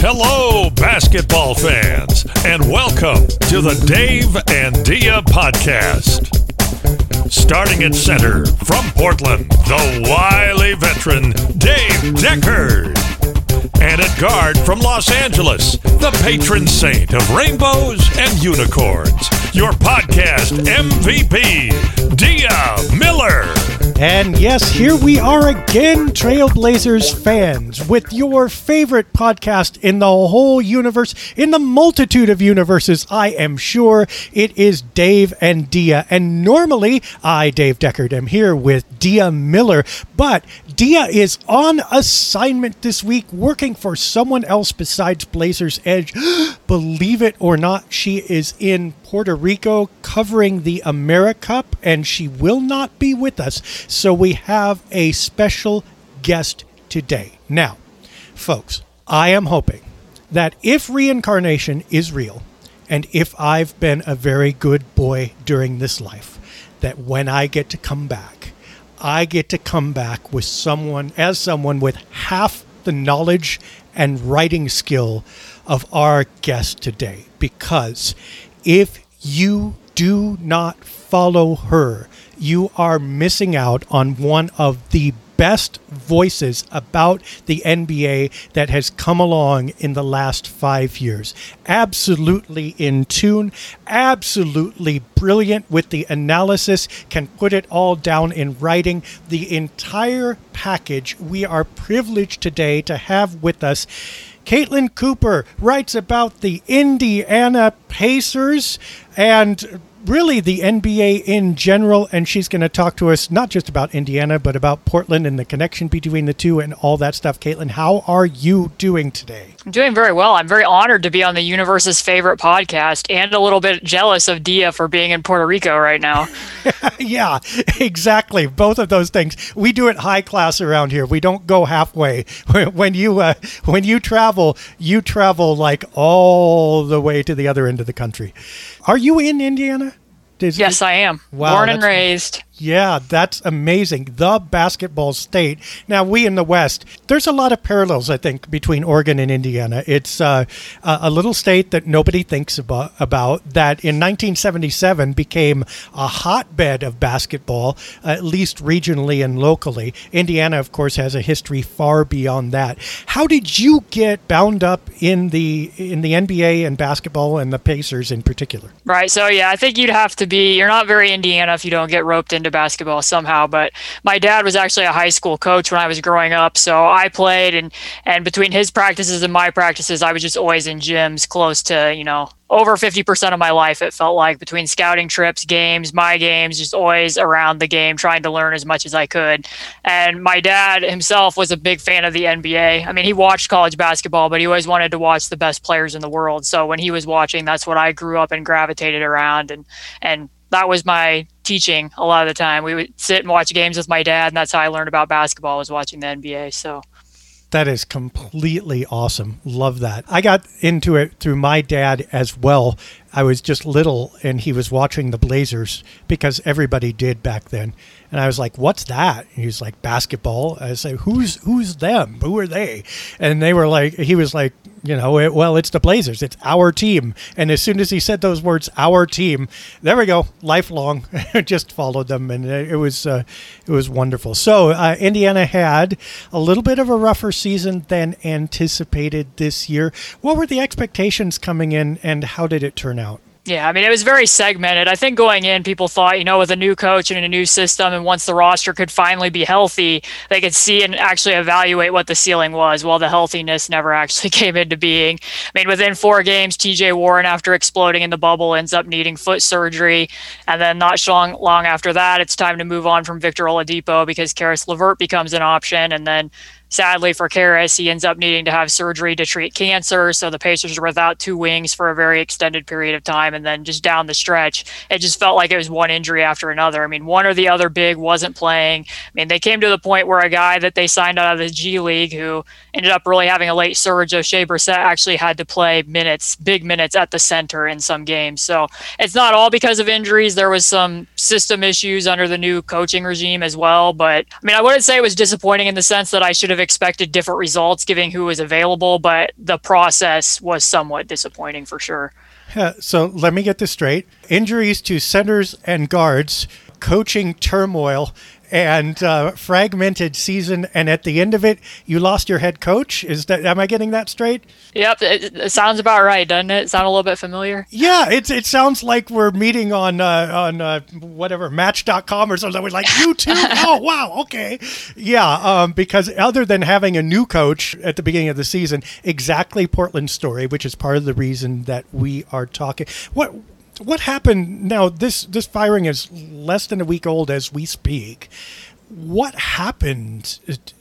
Hello, basketball fans, and welcome to the Dave and Dia podcast. Starting at center from Portland, the wily veteran Dave Deckard. And at guard from Los Angeles, the patron saint of rainbows and unicorns, your podcast MVP, Dia Miller. And yes, here we are again, Trailblazers fans, with your favorite podcast in the whole universe, in the multitude of universes, I am sure. It is Dave and Dia. And normally, I, Dave Deckard, am here with Dia Miller. But Dia is on assignment this week, working for someone else besides Blazers Edge. Believe it or not, she is in Puerto Rico covering the AmeriCup, and she will not be with us. So we have a special guest today. Now, folks, I am hoping that if reincarnation is real, and if I've been a very good boy during this life, that when I get to come back, I get to come back with someone, as someone with half the knowledge and writing skill of our guest today. Because if you do not follow her, you are missing out on one of the best voices about the NBA that has come along in the last five years. Absolutely in tune, absolutely brilliant with the analysis, can put it all down in writing. The entire package we are privileged today to have with us. Caitlin Cooper writes about the Indiana Pacers and really the NBA in general. And she's going to talk to us not just about Indiana, but about Portland and the connection between the two and all that stuff. Caitlin, how are you doing today? I'm doing very well. I'm very honored to be on the universe's favorite podcast and a little bit jealous of Dia for being in Puerto Rico right now. yeah, exactly. Both of those things. We do it high class around here. We don't go halfway. When you uh, when you travel, you travel like all the way to the other end of the country. Are you in Indiana? Is yes, it? I am. Wow, Born and raised. Yeah, that's amazing. The basketball state. Now, we in the West, there's a lot of parallels, I think, between Oregon and Indiana. It's uh, a little state that nobody thinks about, about, that in 1977 became a hotbed of basketball, at least regionally and locally. Indiana, of course, has a history far beyond that. How did you get bound up in the in the NBA and basketball and the Pacers in particular? Right. So yeah, I think you'd have to be. You're not very Indiana if you don't get roped into basketball somehow. But my dad was actually a high school coach when I was growing up, so I played, and and between his practices and my practices, I was just always in gyms close to you know over 50% of my life it felt like between scouting trips games my games just always around the game trying to learn as much as i could and my dad himself was a big fan of the nba i mean he watched college basketball but he always wanted to watch the best players in the world so when he was watching that's what i grew up and gravitated around and and that was my teaching a lot of the time. We would sit and watch games with my dad, and that's how I learned about basketball was watching the NBA. So that is completely awesome. Love that. I got into it through my dad as well. I was just little and he was watching the Blazers because everybody did back then. And I was like, "What's that?" And he was like, "Basketball." I say, "Who's who's them? Who are they?" And they were like, he was like, you know, it, well, it's the Blazers. It's our team. And as soon as he said those words, "our team," there we go. Lifelong, just followed them, and it, was uh, it was wonderful. So uh, Indiana had a little bit of a rougher season than anticipated this year. What were the expectations coming in, and how did it turn out? Yeah, I mean, it was very segmented. I think going in, people thought, you know, with a new coach and a new system, and once the roster could finally be healthy, they could see and actually evaluate what the ceiling was. Well, the healthiness never actually came into being. I mean, within four games, TJ Warren, after exploding in the bubble, ends up needing foot surgery. And then not long, long after that, it's time to move on from Victor Oladipo because Caris LeVert becomes an option. And then sadly for Caris, he ends up needing to have surgery to treat cancer. So the Pacers are without two wings for a very extended period of time. And then just down the stretch, it just felt like it was one injury after another. I mean, one or the other big wasn't playing. I mean, they came to the point where a guy that they signed out of the G League who ended up really having a late surge, Oshae Brissett, actually had to play minutes, big minutes at the center in some games. So it's not all because of injuries. There was some system issues under the new coaching regime as well. But I mean, I wouldn't say it was disappointing in the sense that I should have have expected different results given who was available, but the process was somewhat disappointing for sure. Yeah, so let me get this straight injuries to centers and guards, coaching turmoil, and uh, fragmented season, and at the end of it, you lost your head coach. Is that am I getting that straight? Yep, it, it sounds about right, doesn't it? Sound a little bit familiar? Yeah, it's it sounds like we're meeting on uh, on uh, whatever Match.com or something. We're like you too. oh wow, okay, yeah. Um, because other than having a new coach at the beginning of the season, exactly Portland's story, which is part of the reason that we are talking. What what happened? Now this this firing is less than a week old as we speak. What happened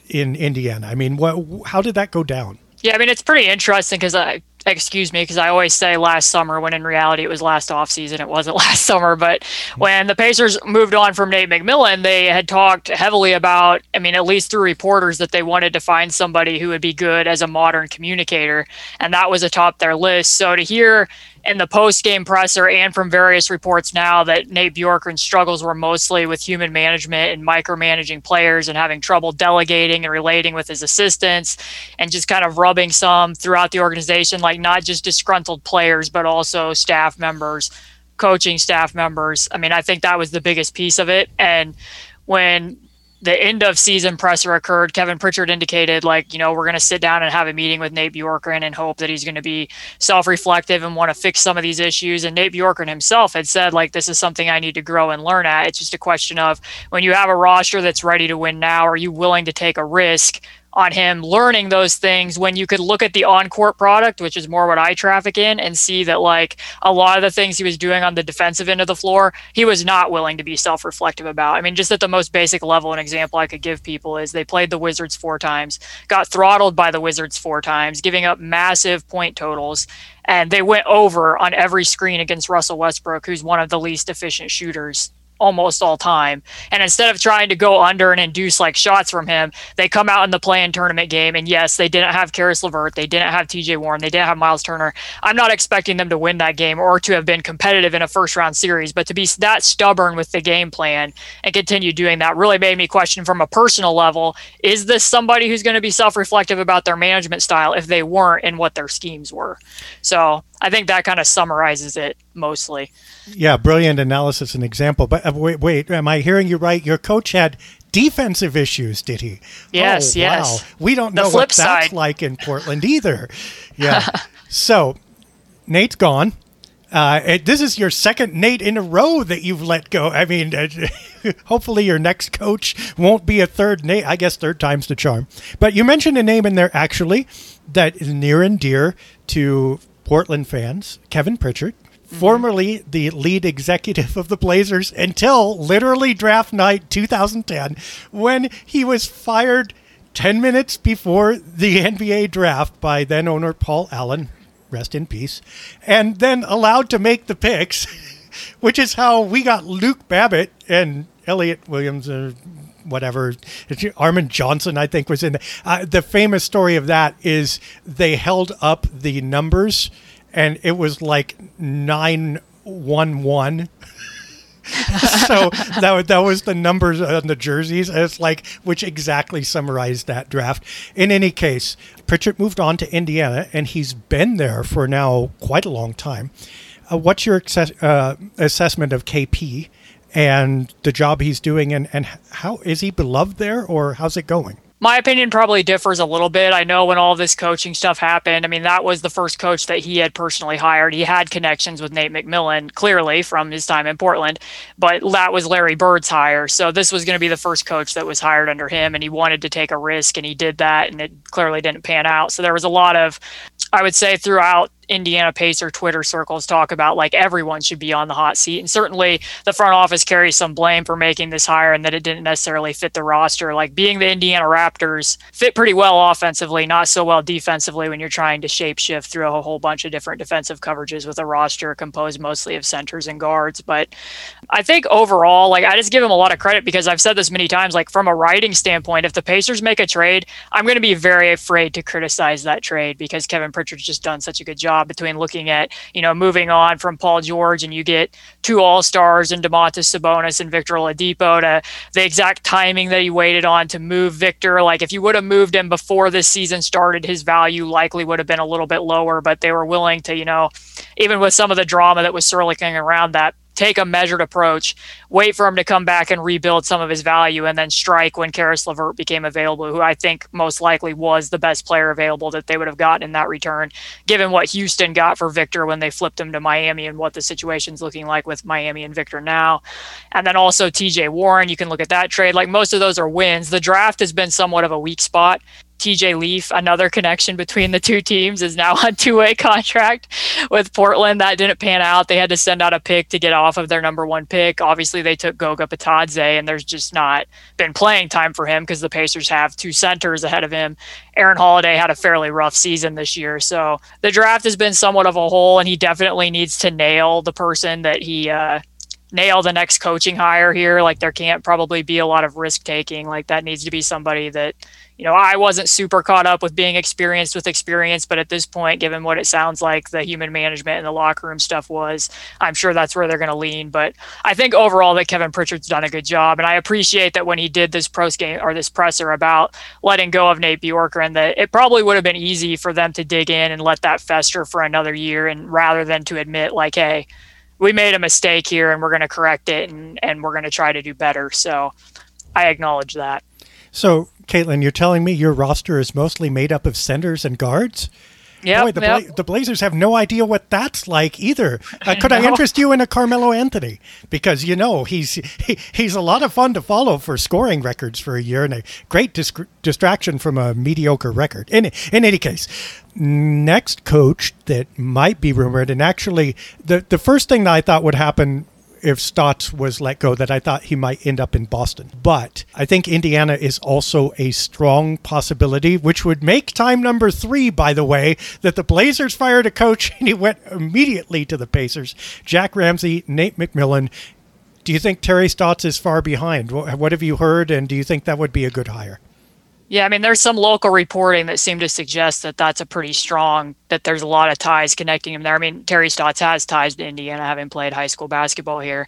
in indiana? I mean what how did that go down? Yeah i mean it's pretty interesting because i uh, excuse me because i always say last summer when in reality it was last offseason it wasn't last summer. But when the pacers moved on from nate mcmillan they had talked heavily about i mean at least through reporters that they wanted to find somebody who would be good as a modern communicator. And that was atop their list. So to hear in the post game presser and from various reports now that Nate Bjorkgren's struggles were mostly with human management and micromanaging players and having trouble delegating and relating with his assistants and just kind of rubbing some throughout the organization, like not just disgruntled players, but also staff members, coaching staff members. I mean, I think that was the biggest piece of it. And when the end of season presser occurred, Kevin Pritchard indicated, like, you know, we're going to sit down and have a meeting with Nate Bjorkgren and hope that he's going to be self reflective and want to fix some of these issues. And Nate Bjorkgren himself had said, like, this is something I need to grow and learn at. It's just a question of when you have a roster that's ready to win now, are you willing to take a risk on him learning those things when you could look at the on-court product which is more what i traffic in and see that like a lot of the things he was doing on the defensive end of the floor he was not willing to be self-reflective about. I mean just at the most basic level an example i could give people is they played the wizards four times got throttled by the wizards four times giving up massive point totals and they went over on every screen against russell westbrook who's one of the least efficient shooters almost all time. And instead of trying to go under and induce like shots from him, they come out in the play in tournament game. And yes, they didn't have Caris LeVert. They didn't have TJ Warren. They didn't have Miles Turner. I'm not expecting them to win that game or to have been competitive in a first round series, but to be that stubborn with the game plan and continue doing that really made me question from a personal level is this somebody who's going to be self reflective about their management style if they weren't and what their schemes were? So I think that kind of summarizes it mostly. Yeah, brilliant analysis and example. But uh, wait, wait, am I hearing you right? Your coach had defensive issues, did he? Yes, oh, yes. Wow. We don't know what side. that's like in Portland either. Yeah. so Nate's gone. Uh, it, this is your second Nate in a row that you've let go. I mean, uh, hopefully your next coach won't be a third Nate. I guess third time's the charm. But you mentioned a name in there actually that is near and dear to Portland fans, Kevin Pritchard, mm-hmm. formerly the lead executive of the Blazers until literally draft night 2010, when he was fired 10 minutes before the NBA draft by then owner Paul Allen, rest in peace, and then allowed to make the picks, which is how we got Luke Babbitt and Elliot Williams, uh, whatever. Armon Johnson, I think, was in. The, uh, the famous story of that is they held up the numbers and it was like nine one one. so that that was the numbers on the jerseys. It's like which exactly summarized that draft. In any case, Pritchard moved on to Indiana, and he's been there for now quite a long time. Uh, what's your access, uh, assessment of KP and the job he's doing, and, and how is he beloved there, or how's it going? my opinion probably differs a little bit. I know when all this coaching stuff happened, I mean, that was the first coach that he had personally hired. He had connections with Nate McMillan, clearly from his time in Portland, but that was Larry Bird's hire. So this was going to be the first coach that was hired under him, and he wanted to take a risk, and he did that, and it clearly didn't pan out. So there was a lot of, I would say, throughout Indiana Pacer Twitter circles talk about like everyone should be on the hot seat. And certainly the front office carries some blame for making this hire and that it didn't necessarily fit the roster. Like being the Indiana Raptors fit pretty well offensively, not so well defensively when you're trying to shapeshift through a whole bunch of different defensive coverages with a roster composed mostly of centers and guards. But I think overall, like I just give him a lot of credit because I've said this many times, like from a writing standpoint, if the Pacers make a trade, I'm going to be very afraid to criticize that trade because Kevin Pritchard's just done such a good job between looking at, you know, moving on from Paul George and you get two All Stars and Domantas Sabonis and Victor Oladipo to the exact timing that he waited on to move Victor. Like if you would have moved him before this season started, his value likely would have been a little bit lower, but they were willing to, you know, even with some of the drama that was swirling around that take a measured approach, wait for him to come back and rebuild some of his value, and then strike when Caris LeVert became available, who I think most likely was the best player available that they would have gotten in that return, given what Houston got for Victor when they flipped him to Miami and what the situation's looking like with Miami and Victor now. And then also TJ Warren, you can look at that trade. Like most of those are wins. The draft has been somewhat of a weak spot. TJ Leaf, another connection between the two teams, is now on two-way contract with Portland. That didn't pan out. They had to send out a pick to get off of their number one pick. Obviously, they took Goga Bitadze, and there's just not been playing time for him because the Pacers have two centers ahead of him. Aaron Holiday had a fairly rough season this year, so the draft has been somewhat of a hole, and he definitely needs to nail the person that he uh, nail the next coaching hire here. Like there can't probably be a lot of risk taking. Like that needs to be somebody that you know, I wasn't super caught up with being experienced with experience, but at this point, given what it sounds like the human management and the locker room stuff was, I'm sure that's where they're going to lean. But I think overall that Kevin Pritchard's done a good job, and I appreciate that when he did this press game or this presser about letting go of Nate Bjorkgren, that it probably would have been easy for them to dig in and let that fester for another year, and rather than to admit like, hey, we made a mistake here and we're going to correct it and and we're going to try to do better. So I acknowledge that. So Caitlin, you're telling me your roster is mostly made up of centers and guards? Yeah, the, yep. Bla- the Blazers have no idea what that's like either. Uh, could I interest you in a Carmelo Anthony? Because you know he's he, he's a lot of fun to follow for scoring records for a year and a great dis- distraction from a mediocre record. In in any case, next coach that might be rumored, and actually the the first thing that I thought would happen if Stotts was let go that I thought he might end up in Boston. But I think Indiana is also a strong possibility, which would make time number three, by the way, that the Blazers fired a coach and he went immediately to the Pacers. Jack Ramsay, Nate McMillan. Do you think Terry Stotts is far behind? What have you heard, and do you think that would be a good hire? Yeah, I mean, there's some local reporting that seemed to suggest that that's a pretty strong, that there's a lot of ties connecting him there. I mean, Terry Stotts has ties to Indiana, having played high school basketball here.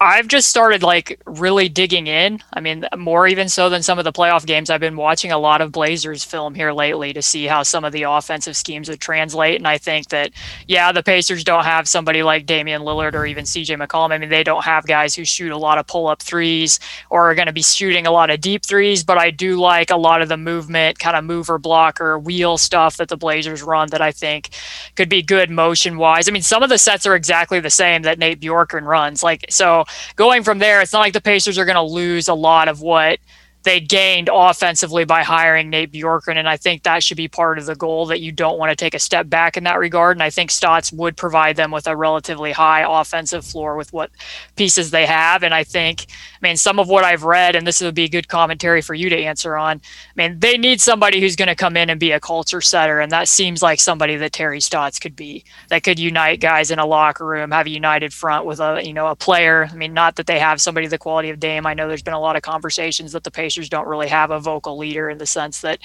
I've just started like really digging in. I mean, more even so than some of the playoff games. I've been watching a lot of Blazers film here lately to see how some of the offensive schemes would translate. And I think that, yeah, the Pacers don't have somebody like Damian Lillard or even CJ McCollum. I mean, they don't have guys who shoot a lot of pull up threes or are going to be shooting a lot of deep threes. But I do like a lot of the movement, kind of mover blocker, wheel stuff that the Blazers run that I think could be good motion wise. I mean, some of the sets are exactly the same that Nate Bjorkgren runs. Like, so going from there, it's not like the Pacers are going to lose a lot of what they gained offensively by hiring Nate Bjorkgren. and I think that should be part of the goal that you don't want to take a step back in that regard. And I think Stotts would provide them with a relatively high offensive floor with what pieces they have. And I think, I mean, some of what I've read, and this would be good commentary for you to answer on. I mean, they need somebody who's going to come in and be a culture setter, and that seems like somebody that Terry Stotts could be. That could unite guys in a locker room, have a united front with a you know a player. I mean, not that they have somebody the quality of Dame. I know there's been a lot of conversations that the Pacers Pacers don't really have a vocal leader in the sense that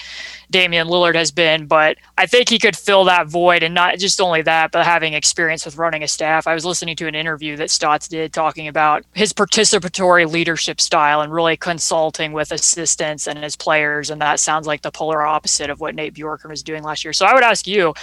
Damian Lillard has been. But I think he could fill that void, and not just only that, but having experience with running a staff. I was listening to an interview that Stotts did talking about his participatory leadership style and really consulting with assistants and his players, and that sounds like the polar opposite of what Nate Bjorkgren was doing last year. So I would ask you,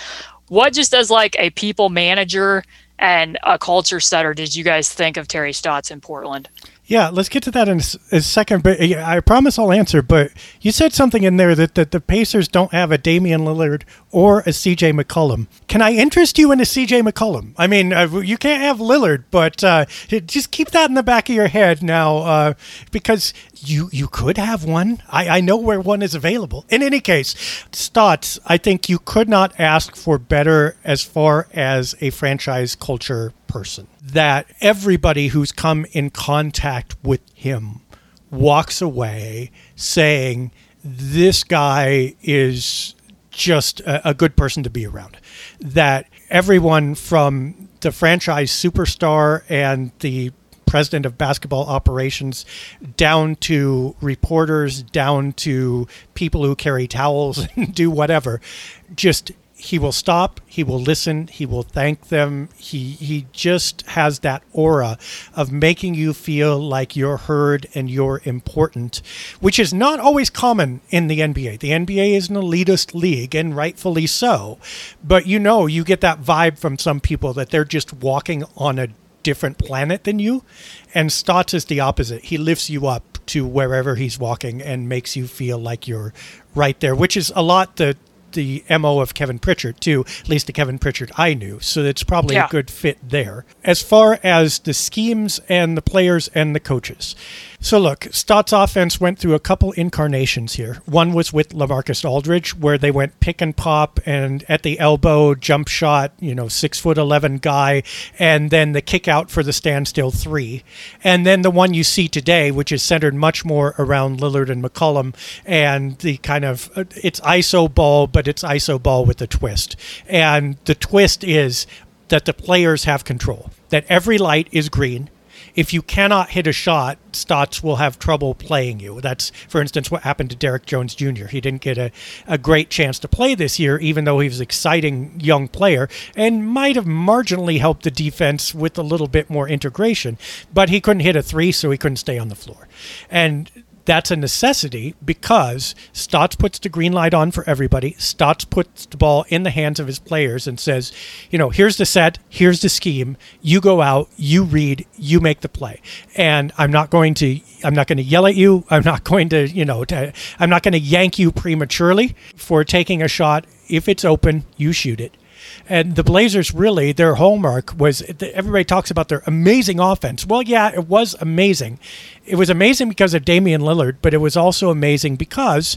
what just as like a people manager and a culture setter did you guys think of Terry Stotts in Portland? Yeah, let's get to that in a, second. But I promise I'll answer. But you said something in there that, that the Pacers don't have a Damian Lillard or a CJ McCollum. Can I interest you in a CJ McCollum? I mean, uh, you can't have Lillard, but uh, just keep that in the back of your head now, uh, because you you could have one. I, I know where one is available. In any case, Stotts, I think you could not ask for better as far as a franchise culture person that everybody who's come in contact with him walks away saying, This guy is just a, a good person to be around. That everyone from the franchise superstar and the president of basketball operations down to reporters down to people who carry towels and do whatever just he will stop. He will listen. He will thank them. He he just has that aura of making you feel like you're heard and you're important which is not always common in the NBA the NBA is an elitist league and rightfully so. But you know you get that vibe from some people that they're just walking on a different planet than you and Stotts is the opposite. He lifts you up to wherever he's walking and makes you feel like you're right there, which is a lot the the mo of Kevin Pritchard too. At least the Kevin Pritchard I knew, so it's probably yeah. a good fit there. As far as the schemes and the players and the coaches, so look, Stotts offense went through a couple incarnations here. One was with Lamarcus Aldridge, where they went pick and pop and at the elbow jump shot, you know, six foot eleven guy, and then the kick out for the standstill three. And then the one you see today, which is centered much more around Lillard and McCollum and the kind of uh, it's ISO ball, but it's ISO ball with a twist. And the twist is that the players have control. That every light is green if you cannot hit a shot, Stotts will have trouble playing you. That's, for instance, what happened to Derrick Jones Jr. He didn't get a, a great chance to play this year, even though he was an exciting young player and might have marginally helped the defense with a little bit more integration. But he couldn't hit a three, so he couldn't stay on the floor. And that's a necessity because Stotts puts the green light on for everybody. Stotts puts the ball in the hands of his players and says, you know, here's the set, here's the scheme. You go out, you read, you make the play. And I'm not going to I'm not going to yell at you. I'm not going to, you know, to, I'm not going to yank you prematurely for taking a shot. If it's open, you shoot it. And the Blazers really, their hallmark was everybody talks about their amazing offense. Well, yeah, it was amazing. It was amazing because of Damian Lillard, but it was also amazing because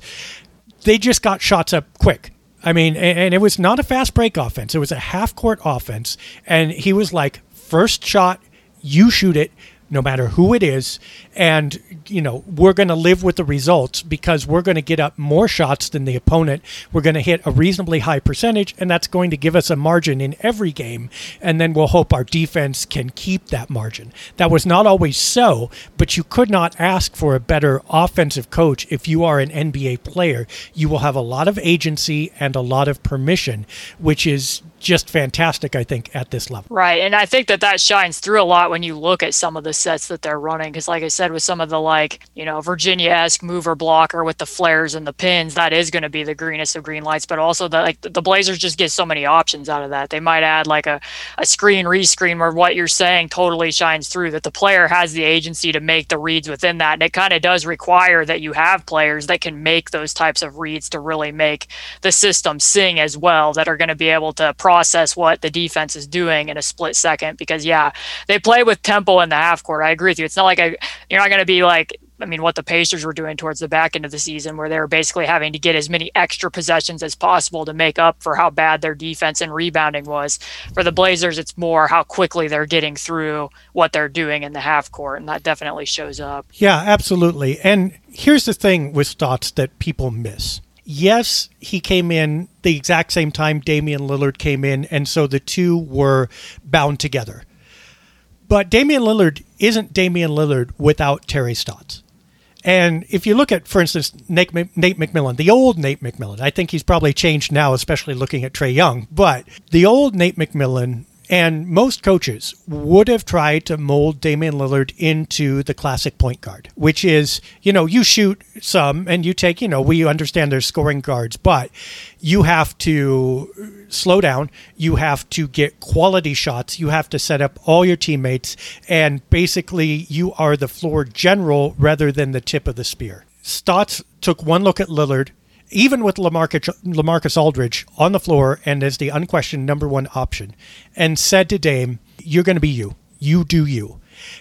they just got shots up quick. I mean, and it was not a fast break offense. It was a half court offense. And he was like, first shot, you shoot it no matter who it is. And, you know, we're going to live with the results because we're going to get up more shots than the opponent. We're going to hit a reasonably high percentage, and that's going to give us a margin in every game. And then we'll hope our defense can keep that margin. That was not always so, but you could not ask for a better offensive coach if you are an NBA player. You will have a lot of agency and a lot of permission, which is just fantastic, I think, at this level. Right. And I think that that shines through a lot when you look at some of the sets that they're running. Because, like I said, with some of the like, you know, Virginia esque mover blocker with the flares and the pins, that is going to be the greenest of green lights. But also, the, like the Blazers just get so many options out of that. They might add like a, a screen rescreen where what you're saying totally shines through, that the player has the agency to make the reads within that. And it kind of does require that you have players that can make those types of reads to really make the system sing as well, that are going to be able to process what the defense is doing in a split second because yeah, they play with tempo in the half court. I agree with you. It's not like I, you're not going to be like I mean, what the Pacers were doing towards the back end of the season, where they were basically having to get as many extra possessions as possible to make up for how bad their defense and rebounding was. For the Blazers, it's more how quickly they're getting through what they're doing in the half court, and that definitely shows up. Yeah, absolutely. And here's the thing with Stotts that people miss yes, he came in the exact same time Damian Lillard came in, and so the two were bound together. But Damian Lillard isn't Damian Lillard without Terry Stotts. And if you look at, for instance, Nate, Nate McMillan, the old Nate McMillan, I think he's probably changed now, especially looking at Trae Young. But the old Nate McMillan and most coaches would have tried to mold Damian Lillard into the classic point guard, which is, you know, you shoot some and you take, you know, we understand there's scoring guards, but you have to slow down. You have to get quality shots. You have to set up all your teammates. And basically, you are the floor general rather than the tip of the spear. Stotts took one look at Lillard even with Lamarcus, Lamarcus Aldridge on the floor and as the unquestioned number one option, and said to Dame, You're going to be you. You do you.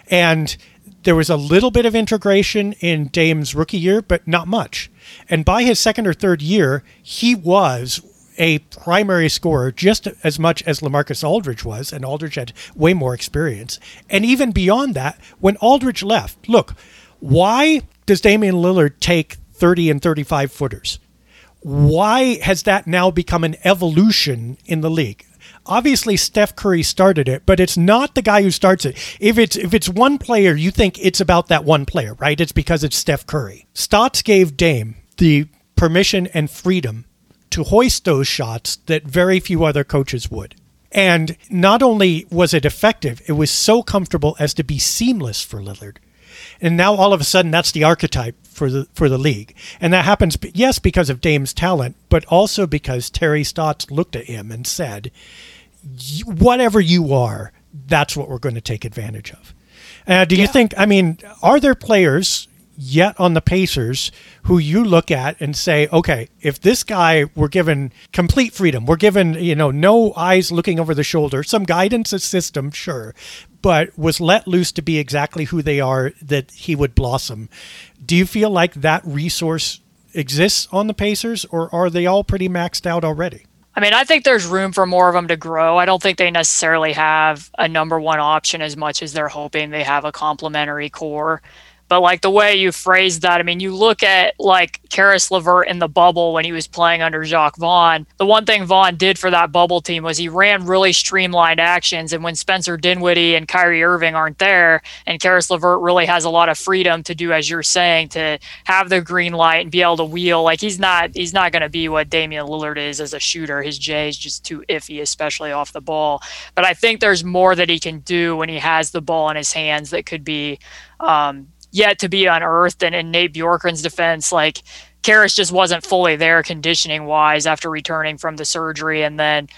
And there was a little bit of integration in Dame's rookie year, but not much. And by his second or third year, he was a primary scorer just as much as Lamarcus Aldridge was, and Aldridge had way more experience. And even beyond that, when Aldridge left, look, why does Damian Lillard take 30 and 35 footers? Why has that now become an evolution in the league? Obviously, Steph Curry started it, but it's not the guy who starts it. If it's if it's one player, you think it's about that one player, right? It's because it's Steph Curry. Stotts gave Dame the permission and freedom to hoist those shots that very few other coaches would. And not only was it effective, it was so comfortable as to be seamless for Lillard. And now all of a sudden that's the archetype for the for the league. And that happens yes because of Dame's talent, but also because Terry Stotts looked at him and said, "Whatever you are, that's what we're going to take advantage of." Uh, do yeah. you think? I mean, are there players yet on the Pacers who you look at and say, okay, if this guy were given complete freedom, we're given, you know, no eyes looking over the shoulder, some guidance a system, sure, but was let loose to be exactly who they are, that he would blossom. Do you feel like that resource exists on the Pacers, or are they all pretty maxed out already? I mean, I think there's room for more of them to grow. I don't think they necessarily have a number one option as much as they're hoping they have a complementary core. But like the way you phrased that, I mean, you look at like Caris LeVert in the bubble when he was playing under Jacque Vaughn. The one thing Vaughn did for that bubble team was he ran really streamlined actions. And when Spencer Dinwiddie and Kyrie Irving aren't there, and Caris LeVert really has a lot of freedom to do as you're saying, to have the green light and be able to wheel, like he's not he's not going to be what Damian Lillard is as a shooter. His J is just too iffy, especially off the ball. But I think there's more that he can do when he has the ball in his hands that could be um, yet to be unearthed. And in Nate Bjorkgren's defense, like Caris just wasn't fully there conditioning wise after returning from the surgery. And then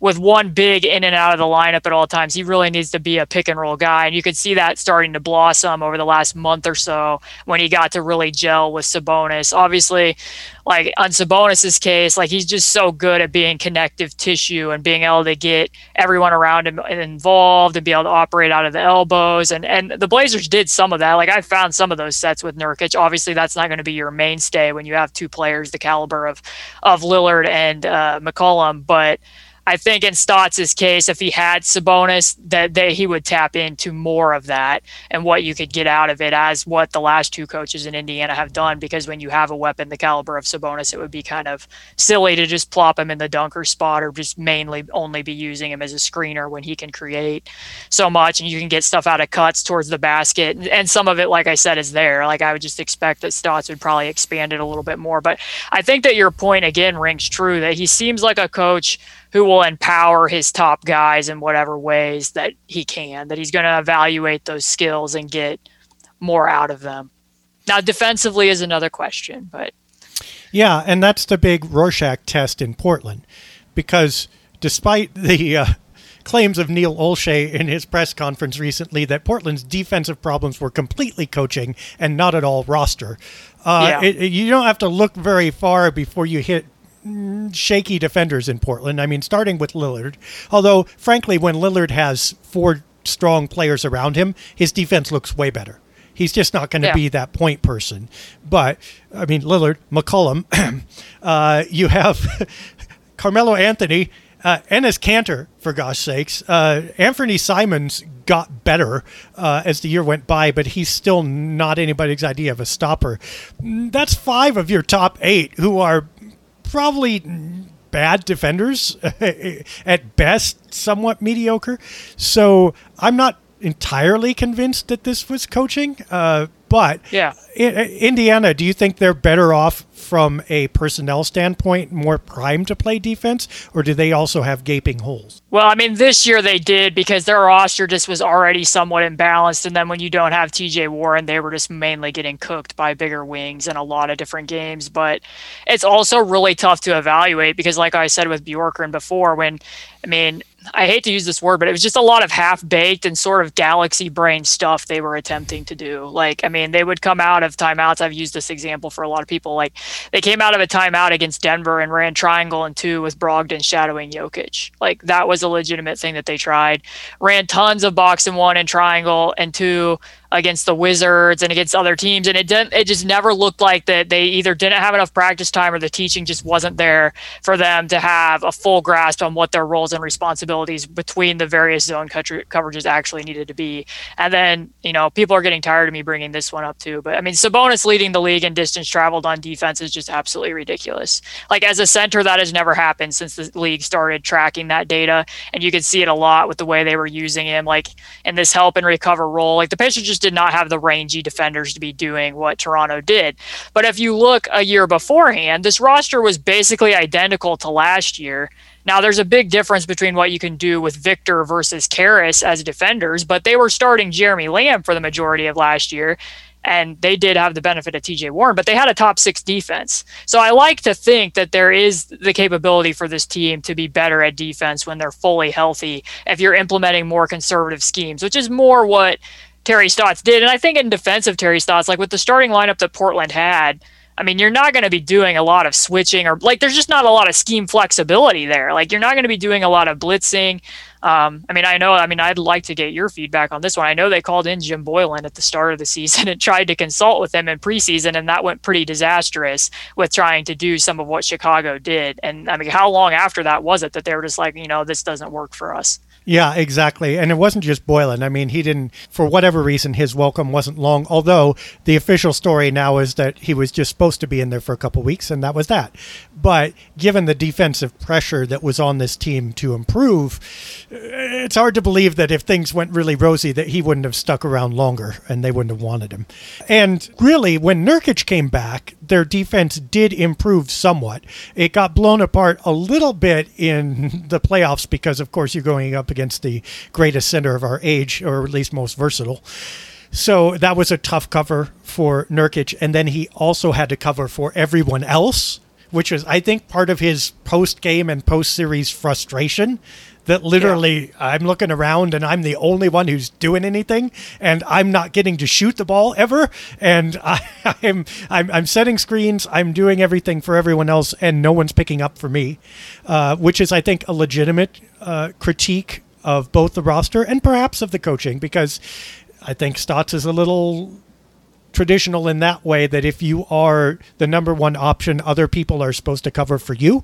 with one big in and out of the lineup at all times. He really needs to be a pick and roll guy. And you could see that starting to blossom over the last month or so when he got to really gel with Sabonis. Obviously, like on Sabonis's case, like he's just so good at being connective tissue and being able to get everyone around him involved and be able to operate out of the elbows. And and the Blazers did some of that. Like I found some of those sets with Nurkic. Obviously, that's not going to be your mainstay when you have two players the caliber of of Lillard and uh, McCollum, but I think in Stotts' case, if he had Sabonis, that they, he would tap into more of that and what you could get out of it, as what the last two coaches in Indiana have done. Because when you have a weapon the caliber of Sabonis, it would be kind of silly to just plop him in the dunker spot or just mainly only be using him as a screener when he can create so much and you can get stuff out of cuts towards the basket. And some of it, like I said, is there. Like I would just expect that Stotts would probably expand it a little bit more. But I think that your point again rings true that he seems like a coach who will empower his top guys in whatever ways that he can, that he's going to evaluate those skills and get more out of them. Now, defensively is another question, but. Yeah, and that's the big Rorschach test in Portland because despite the. Uh, claims of Neil Olshey in his press conference recently that Portland's defensive problems were completely coaching and not at all roster. Uh, yeah. it, it, you don't have to look very far before you hit shaky defenders in Portland. I mean, starting with Lillard. Although, frankly, when Lillard has four strong players around him, his defense looks way better. He's just not going to yeah. be that point person. But, I mean, Lillard, McCollum, uh, you have Carmelo Anthony, uh, Enes Kanter, for gosh sakes. Uh, Anfernee Simons got better uh, as the year went by, but he's still not anybody's idea of a stopper. That's five of your top eight who are probably bad defenders at best, somewhat mediocre. So I'm not entirely convinced that this was coaching. Uh, but yeah, Indiana, do you think they're better off from a personnel standpoint, more primed to play defense, or do they also have gaping holes? Well, I mean, this year they did because their roster just was already somewhat imbalanced, and then when you don't have T.J. Warren, they were just mainly getting cooked by bigger wings in a lot of different games. But it's also really tough to evaluate because, like I said with Bjorkgren before, when I mean, I hate to use this word, but it was just a lot of half baked and sort of galaxy brain stuff they were attempting to do. Like, I mean, they would come out of timeouts. I've used this example for a lot of people. Like, they came out of a timeout against Denver and ran triangle and two with Brogdon shadowing Jokic. Like, that was a legitimate thing that they tried. Ran tons of box and one and triangle and two against the Wizards and against other teams, and it didn't. It just never looked like that they either didn't have enough practice time or the teaching just wasn't there for them to have a full grasp on what their roles and responsibilities between the various zone coverages actually needed to be. And then you know people are getting tired of me bringing this one up too, but I mean Sabonis leading the league in distance traveled on defense is just absolutely ridiculous. Like as a center, that has never happened since the league started tracking that data, and you can see it a lot with the way they were using him, like in this help and recover role. Like the Pacers just did not have the rangy defenders to be doing what Toronto did. But if you look a year beforehand, this roster was basically identical to last year. Now, there's a big difference between what you can do with Victor versus Caris as defenders, but they were starting Jeremy Lamb for the majority of last year and they did have the benefit of TJ Warren, but they had a top six defense. So I like to think that there is the capability for this team to be better at defense when they're fully healthy if you're implementing more conservative schemes, which is more what Terry Stotts did. And I think in defense of Terry Stotts, like with the starting lineup that Portland had, I mean, you're not going to be doing a lot of switching or like there's just not a lot of scheme flexibility there. Like you're not going to be doing a lot of blitzing. Um, I mean, I know, I mean, I'd like to get your feedback on this one. I know they called in Jim Boylan at the start of the season and tried to consult with him in preseason, and that went pretty disastrous with trying to do some of what Chicago did. And I mean, how long after that was it that they were just like, you know, this doesn't work for us? Yeah, exactly. And it wasn't just Boylan. I mean, he didn't, for whatever reason, his welcome wasn't long. Although the official story now is that he was just supposed to be in there for a couple weeks, and that was that. But given the defensive pressure that was on this team to improve, it's hard to believe that if things went really rosy, that he wouldn't have stuck around longer and they wouldn't have wanted him. And really, when Nurkic came back, their defense did improve somewhat. It got blown apart a little bit in the playoffs because, of course, you're going up against the greatest center of our age, or at least most versatile. So that was a tough cover for Nurkic. And then he also had to cover for everyone else, which was, I think, part of his post game and post series frustration that literally yeah. I'm looking around and I'm the only one who's doing anything and I'm not getting to shoot the ball ever and I, am I'm, I'm setting screens I'm doing everything for everyone else and no one's picking up for me uh, which is I think a legitimate uh, critique of both the roster and perhaps of the coaching because I think Stotts is a little traditional in that way that if you are the number one option, other people are supposed to cover for you.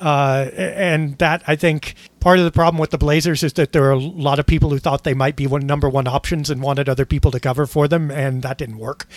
Uh, and that I think part of the problem with the Blazers is that there are a lot of people who thought they might be one number one options and wanted other people to cover for them, and that didn't work.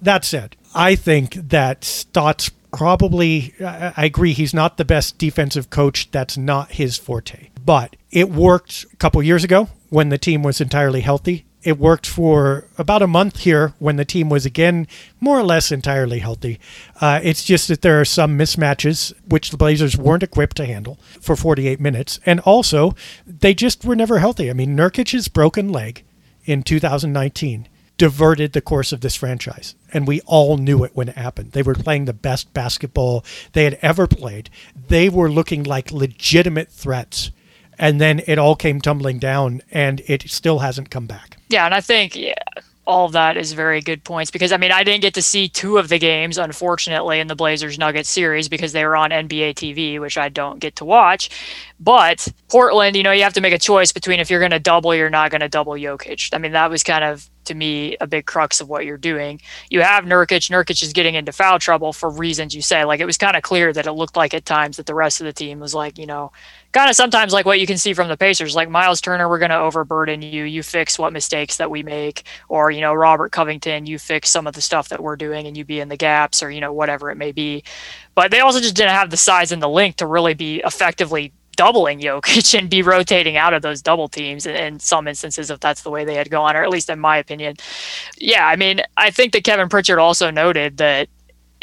That said, I think that Stotts probably, I agree, he's not the best defensive coach. That's not his forte. But it worked a couple years ago when the team was entirely healthy. It worked for about a month here when the team was again more or less entirely healthy. Uh, it's just that there are some mismatches which the Blazers weren't equipped to handle for 48 minutes. And also, they just were never healthy. I mean, Nurkic's broken leg in 2019 diverted the course of this franchise. And we all knew it when it happened. They were playing the best basketball they had ever played. They were looking like legitimate threats and then it all came tumbling down and it still hasn't come back. Yeah, and I think yeah, all of that is very good points because I mean I didn't get to see two of the games unfortunately in the Blazers Nuggets series because they were on NBA TV, which I don't get to watch. But Portland, you know, you have to make a choice between if you're going to double, you're not going to double Jokic. I mean, that was kind of to me a big crux of what you're doing. You have Nurkic. Nurkic is getting into foul trouble for reasons you say. Like it was kind of clear that it looked like at times that the rest of the team was like, you know, kind of sometimes like what you can see from the Pacers, like Miles Turner, we're going to overburden you. You fix what mistakes that we make, or you know, Robert Covington, you fix some of the stuff that we're doing, and you be in the gaps, or you know, whatever it may be. But they also just didn't have the size and the length to really be effectively doubling Jokic and be rotating out of those double teams in, some instances if that's the way they had gone, or at least in my opinion. Yeah, I mean, I think that Kevin Pritchard also noted that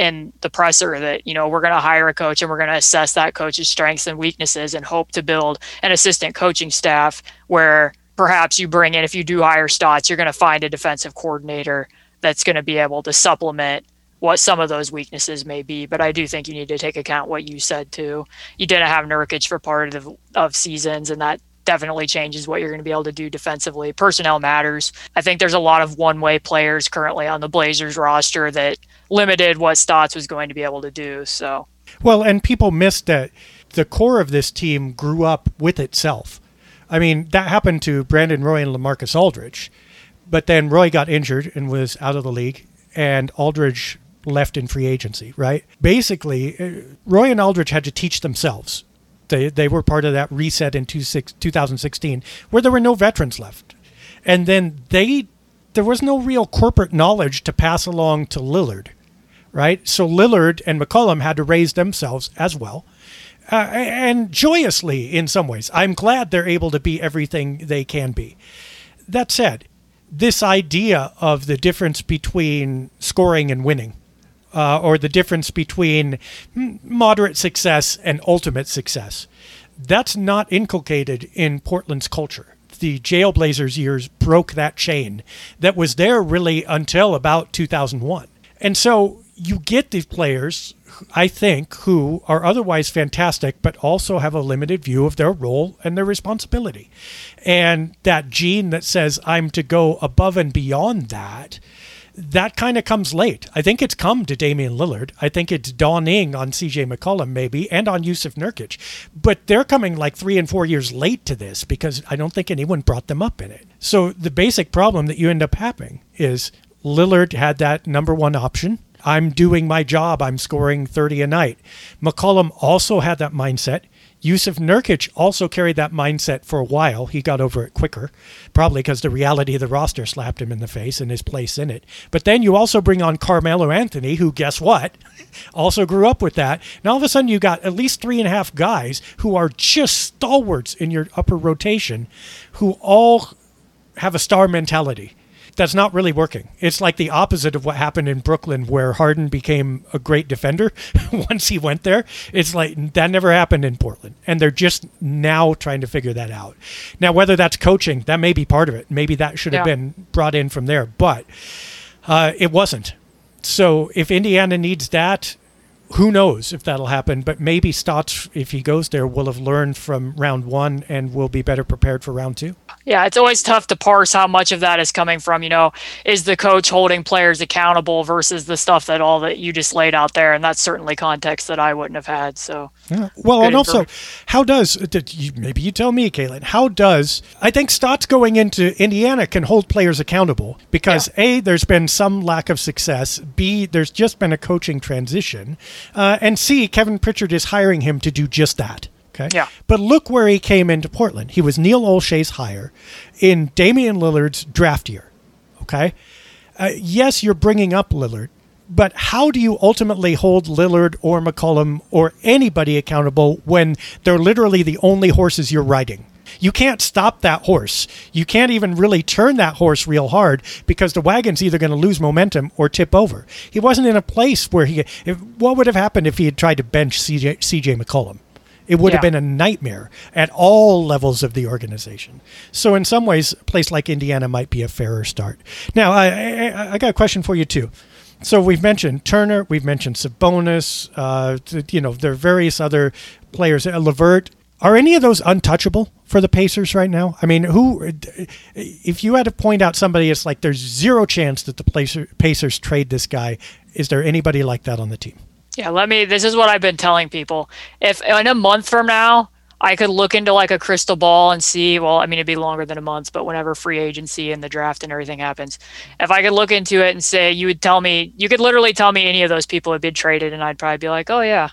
in the presser that you know we're going to hire a coach and we're going to assess that coach's strengths and weaknesses and hope to build an assistant coaching staff where perhaps you bring in if you do hire Stotts you're going to find a defensive coordinator that's going to be able to supplement what some of those weaknesses may be but I do think you need to take account what you said too you didn't have Nurkic for part of of seasons and that definitely changes what you're going to be able to do defensively. Personnel matters. I think there's a lot of one way players currently on the Blazers roster that limited what Stotts was going to be able to do. So, well, and people missed that the core of this team grew up with itself. I mean, that happened to Brandon Roy and Lamarcus Aldridge, but then Roy got injured and was out of the league, and Aldridge left in free agency, right? Basically, uh, Roy and Aldridge had to teach themselves. They, they were part of that reset in 2016 where there were no veterans left. And then they there was no real corporate knowledge to pass along to Lillard right? So Lillard and McCollum had to raise themselves as well. Uh, and joyously in some ways. I'm glad they're able to be everything they can be. That said, this idea of the difference between scoring and winning, uh, or the difference between moderate success and ultimate success, that's not inculcated in Portland's culture. The Jailblazers years broke that chain that was there really until about 2001. And so you get these players, I think, who are otherwise fantastic, but also have a limited view of their role and their responsibility. And that gene that says, I'm to go above and beyond that, that kind of comes late. I think it's come to Damian Lillard. I think it's dawning on CJ McCollum, maybe, and on Jusuf Nurkic. But they're coming like three and four years late to this because I don't think anyone brought them up in it. So the basic problem that you end up having is Lillard had that number one option I'm doing my job. I'm scoring 30 a night. McCollum also had that mindset. Jusuf Nurkic also carried that mindset for a while. He got over it quicker, probably because the reality of the roster slapped him in the face and his place in it. But then you also bring on Carmelo Anthony, who, guess what, also grew up with that. And all of a sudden, you got at least three and a half guys who are just stalwarts in your upper rotation who all have a star mentality that's not really working. It's like the opposite of what happened in Brooklyn, where Harden became a great defender once he went there. It's like that never happened in Portland, and they're just now trying to figure that out. Now, whether that's coaching, that may be part of it. Maybe that should have yeah. been brought in from there, but uh, it wasn't. So if Indiana needs that, who knows if that'll happen, but maybe Stotts, if he goes there, will have learned from round one and will be better prepared for round two. Yeah, it's always tough to parse how much of that is coming from, you know, is the coach holding players accountable versus the stuff that all that you just laid out there. And that's certainly context that I wouldn't have had. So, yeah. well, and also, how does, you, maybe you tell me, Caitlin, how does, I think Stotts going into Indiana can hold players accountable because yeah. A, there's been some lack of success. B, there's just been a coaching transition. Uh, and C, Kevin Pritchard is hiring him to do just that. Okay. Yeah. But look where he came into Portland. He was Neil Olshey's hire in Damian Lillard's draft year. Okay. Uh, yes, you're bringing up Lillard, but how do you ultimately hold Lillard or McCollum or anybody accountable when they're literally the only horses you're riding? You can't stop that horse. You can't even really turn that horse real hard because the wagon's either going to lose momentum or tip over. He wasn't in a place where he. If, what would have happened if he had tried to bench CJ, CJ McCollum? It would yeah. have been a nightmare at all levels of the organization. So, in some ways, a place like Indiana might be a fairer start. Now, I, I, I got a question for you, too. So, we've mentioned Turner, we've mentioned Sabonis, uh, you know, there are various other players. Uh, LeVert, are any of those untouchable for the Pacers right now? I mean, who, if you had to point out somebody, it's like there's zero chance that the Pacers trade this guy. Is there anybody like that on the team? Yeah, let me. This is what I've been telling people. If in a month from now, I could look into like a crystal ball and see, well, I mean, it'd be longer than a month, but whenever free agency and the draft and everything happens, if I could look into it and say, you would tell me, you could literally tell me any of those people have been traded, and I'd probably be like, oh, yeah.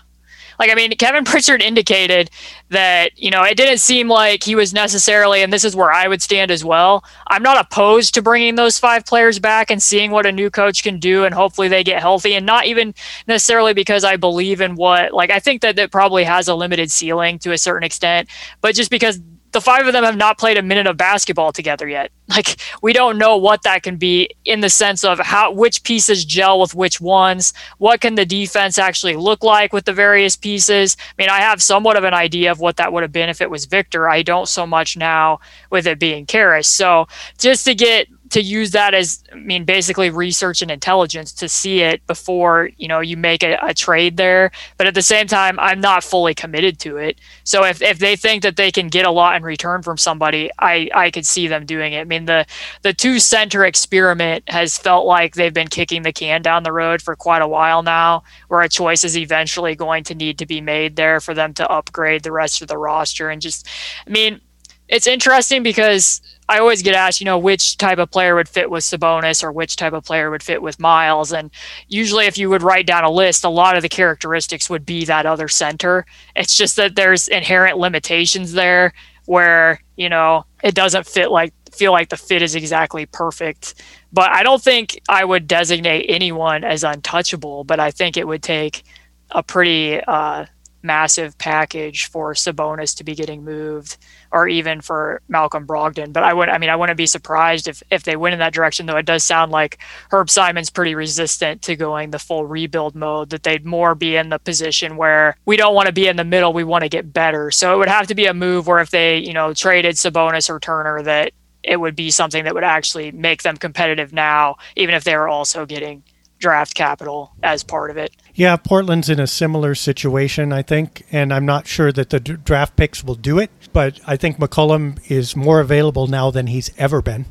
Like, I mean, Kevin Pritchard indicated that, you know, it didn't seem like he was necessarily, and this is where I would stand as well. I'm not opposed to bringing those five players back and seeing what a new coach can do, and hopefully they get healthy. And not even necessarily because I believe in what, like, I think that it probably has a limited ceiling to a certain extent, but just because the five of them have not played a minute of basketball together yet. Like we don't know what that can be in the sense of how which pieces gel with which ones. What can the defense actually look like with the various pieces? I mean, I have somewhat of an idea of what that would have been if it was Victor. I don't so much now with it being Caris. So just to get to use that as I mean basically research and intelligence to see it before you know you make a, a, trade there. But at the same time I'm not fully committed to it. So if, if they think that they can get a lot in return from somebody I I could see them doing it. I mean the the two center experiment has felt like they've been kicking the can down the road for quite a while now where a choice is eventually going to need to be made there for them to upgrade the rest of the roster and just I mean it's interesting because I always get asked, you know, which type of player would fit with Sabonis or which type of player would fit with Miles. And usually, if you would write down a list, a lot of the characteristics would be that other center. It's just that there's inherent limitations there where, you know, it doesn't fit like feel like the fit is exactly perfect. But I don't think I would designate anyone as untouchable, but I think it would take a pretty uh, massive package for Sabonis to be getting moved or even for Malcolm Brogdon. But I would I mean I wouldn't be surprised if if they went in that direction though it does sound like Herb Simon's pretty resistant to going the full rebuild mode that they'd more be in the position where we don't want to be in the middle we want to get better. So it would have to be a move where if they, you know, traded Sabonis or Turner that it would be something that would actually make them competitive now even if they were also getting draft capital as part of it. Yeah, Portland's in a similar situation, I think, and I'm not sure that the d- draft picks will do it, but I think McCollum is more available now than he's ever been,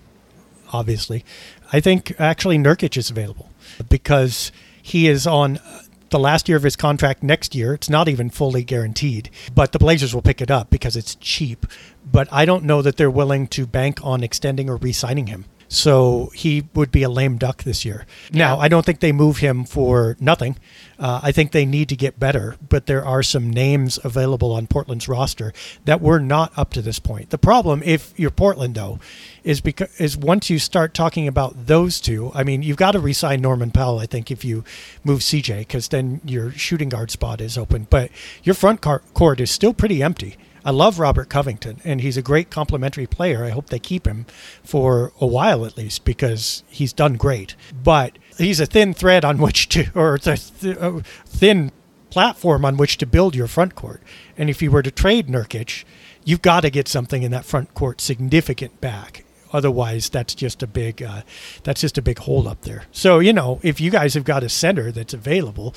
obviously. I think actually Nurkic is available because he is on uh, the last year of his contract next year. It's not even fully guaranteed, but the Blazers will pick it up because it's cheap. But I don't know that they're willing to bank on extending or re signing him. So he would be a lame duck this year. Now, I don't think they move him for nothing. Uh, I think they need to get better, but there are some names available on Portland's roster that were not up to this point. The problem, if you're Portland, though, is because is once you start talking about those two, I mean, you've got to resign Norman Powell. I think if you move CJ, because then your shooting guard spot is open, but your front court is still pretty empty. I love Robert Covington, and he's a great complementary player. I hope they keep him for a while at least because he's done great. But he's a thin thread on which to, or a uh, thin platform on which to build your front court. And if you were to trade Nurkic, you've got to get something in that front court significant back. Otherwise, that's just a big, uh, that's just a big hole up there. So you know, if you guys have got a center that's available,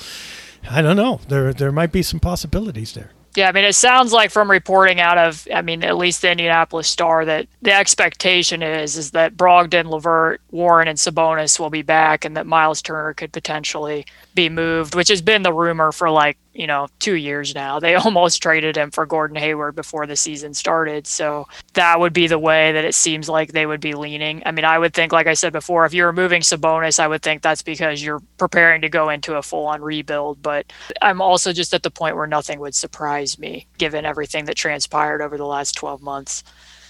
I don't know. There, there might be some possibilities there. Yeah, I mean, it sounds like from reporting out of, I mean, at least the Indianapolis Star, that the expectation is is that Brogdon, LeVert, Warren, and Sabonis will be back, and that Miles Turner could potentially be moved, which has been the rumor for like you know, two years now. They almost traded him for Gordon Hayward before the season started. So that would be the way that it seems like they would be leaning. I mean, I would think, like I said before, if you're removing Sabonis, I would think that's because you're preparing to go into a full on rebuild. But I'm also just at the point where nothing would surprise me given everything that transpired over the last 12 months.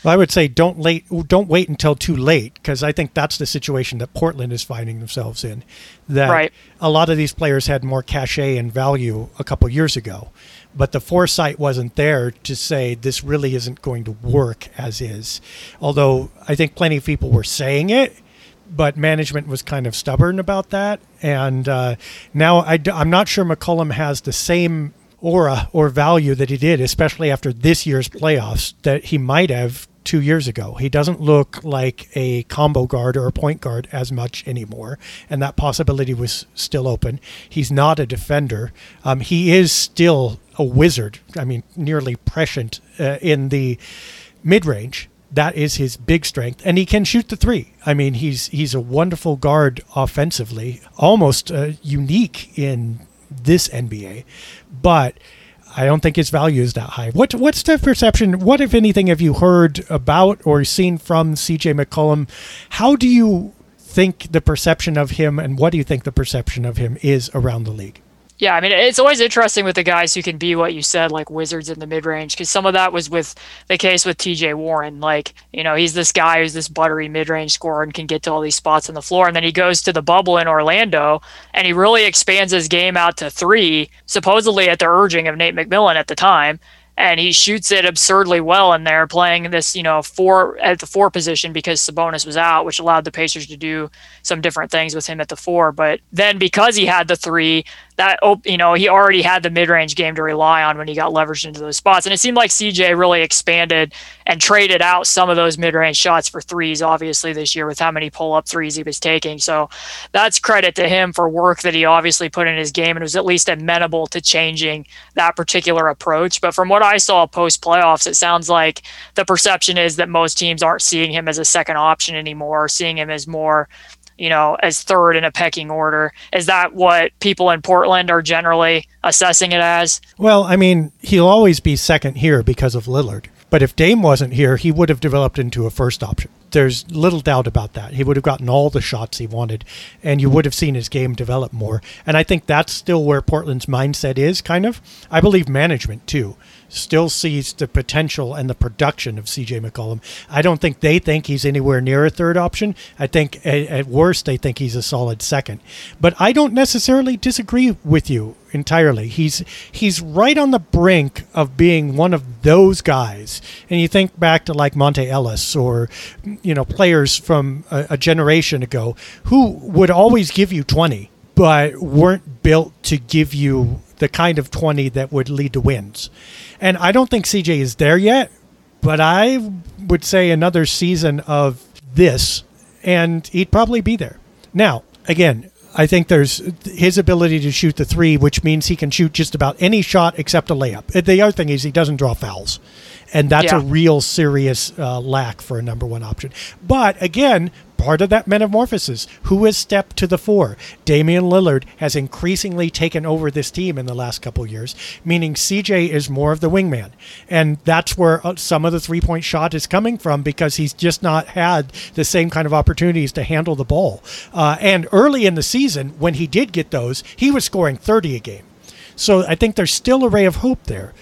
Well, I would say don't late, don't wait until too late because I think that's the situation that Portland is finding themselves in. That right. a lot of these players had more cachet and value a couple years ago, but the foresight wasn't there to say this really isn't going to work as is. Although I think plenty of people were saying it, but management was kind of stubborn about that. And uh, now I, am not sure McCollum has the same aura or value that he did, especially after this year's playoffs, that he might have two years ago. He doesn't look like a combo guard or a point guard as much anymore, and that possibility was still open. He's not a defender. Um, he is still a wizard. I mean, nearly prescient uh, in the mid range. That is his big strength, and he can shoot the three. I mean, he's he's a wonderful guard offensively, almost uh, unique in this NBA, but I don't think his value is that high. What what's the perception? What, if anything, have you heard about or seen from CJ McCollum? How do you think the perception of him, and what do you think the perception of him is around the league? Yeah, I mean, it's always interesting with the guys who can be what you said, like wizards in the mid range, because some of that was with the case with TJ Warren. Like, you know, he's this guy who's this buttery mid range scorer and can get to all these spots on the floor. And then he goes to the bubble in Orlando and he really expands his game out to three, supposedly at the urging of Nate McMillan at the time and he shoots it absurdly well in there, playing this, you know, four at the four position because Sabonis was out, which allowed the Pacers to do some different things with him at the four. But then because he had the three, that you know he already had the mid-range game to rely on when he got leveraged into those spots. And it seemed like CJ really expanded and traded out some of those mid-range shots for threes obviously this year with how many pull-up threes he was taking. So that's credit to him for work that he obviously put in his game and was at least amenable to changing that particular approach. But from what I saw post playoffs it sounds like the perception is that most teams aren't seeing him as a second option anymore seeing him as more you know, as third in a pecking order. Is that what people in Portland are generally assessing it as? Well, I mean, he'll always be second here because of Lillard. But if Dame wasn't here, he would have developed into a first option. There's little doubt about that. He would have gotten all the shots he wanted, and you would have seen his game develop more. And I think that's still where Portland's mindset is, kind of. I believe management, too still sees the potential and the production of CJ McCollum. I don't think they think he's anywhere near a third option. I think at, at, worst they think he's a solid second. But I don't necessarily disagree with you entirely. He's he's right on the brink of being one of those guys. And you think back to like Monta Ellis or you know players from a, a generation ago who would always give you 20 but weren't built to give you the kind of 20 that would lead to wins. And I don't think CJ is there yet, but I would say another season of this, and he'd probably be there. Now, again, I think there's his ability to shoot the three, which means he can shoot just about any shot except a layup. The other thing is he doesn't draw fouls and that's yeah. a real serious uh, lack for a number one option. But again, part of that metamorphosis. Who has stepped to the fore? Damian Lillard has increasingly taken over this team in the last couple years, meaning CJ is more of the wingman. And that's where uh, some of the three point shot is coming from because he's just not had the same kind of opportunities to handle the ball. Uh, and early in the season, when he did get those, he was scoring 30 a game. So I think there's still a ray of hope there.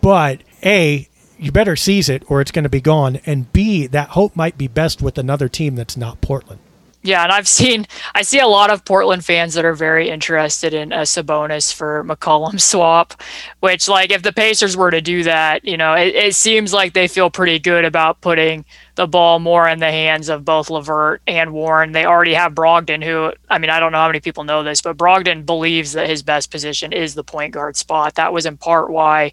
But A, you better seize it or it's going to be gone. And B, that hope might be best with another team that's not Portland. Yeah, and I've seen I see a lot of Portland fans that are very interested in a Sabonis for McCollum swap, which like if the Pacers were to do that, you know, it, it seems like they feel pretty good about putting the ball more in the hands of both LeVert and Warren. They already have Brogdon, who I mean, I don't know how many people know this, but Brogdon believes that his best position is the point guard spot. That was in part why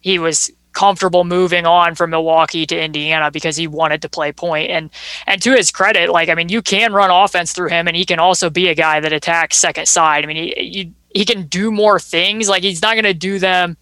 he was comfortable moving on from Milwaukee to Indiana because he wanted to play point. And and to his credit, like I mean, you can run offense through him, and he can also be a guy that attacks second side. I mean, he he can do more things. Like he's not going to do them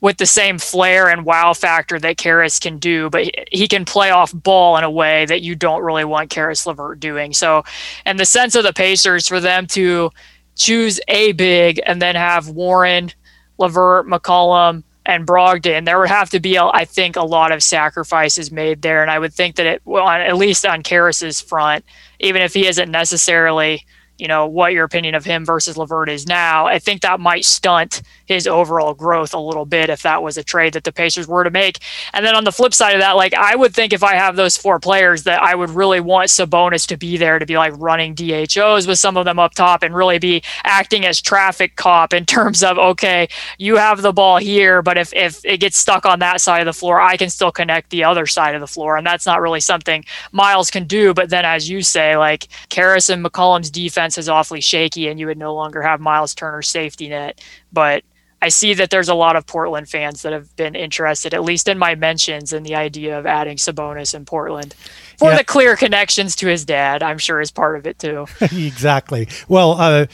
with the same flair and wow factor that Caris can do, but he can play off ball in a way that you don't really want Caris LeVert doing. So, and the sense of the Pacers for them to choose a big and then have Warren, LeVert, McCollum, and Brogdon, there would have to be, I think, a lot of sacrifices made there. And I would think that it, well, at least on Caris's front, even if he isn't necessarily you know what your opinion of him versus LeVert is now. I think that might stunt his overall growth a little bit if that was a trade that the Pacers were to make. And then on the flip side of that, like I would think if I have those four players that I would really want Sabonis to be there to be like running DHOs with some of them up top and really be acting as traffic cop in terms of okay, you have the ball here, but if if it gets stuck on that side of the floor, I can still connect the other side of the floor, and that's not really something Miles can do. But then as you say, like Caris and McCollum's defense defense is awfully shaky and you would no longer have Miles Turner's safety net. But I see that there's a lot of Portland fans that have been interested, at least in my mentions, in the idea of adding Sabonis in Portland for yeah. the clear connections to his dad. I'm sure is part of it too. exactly. Well, uh,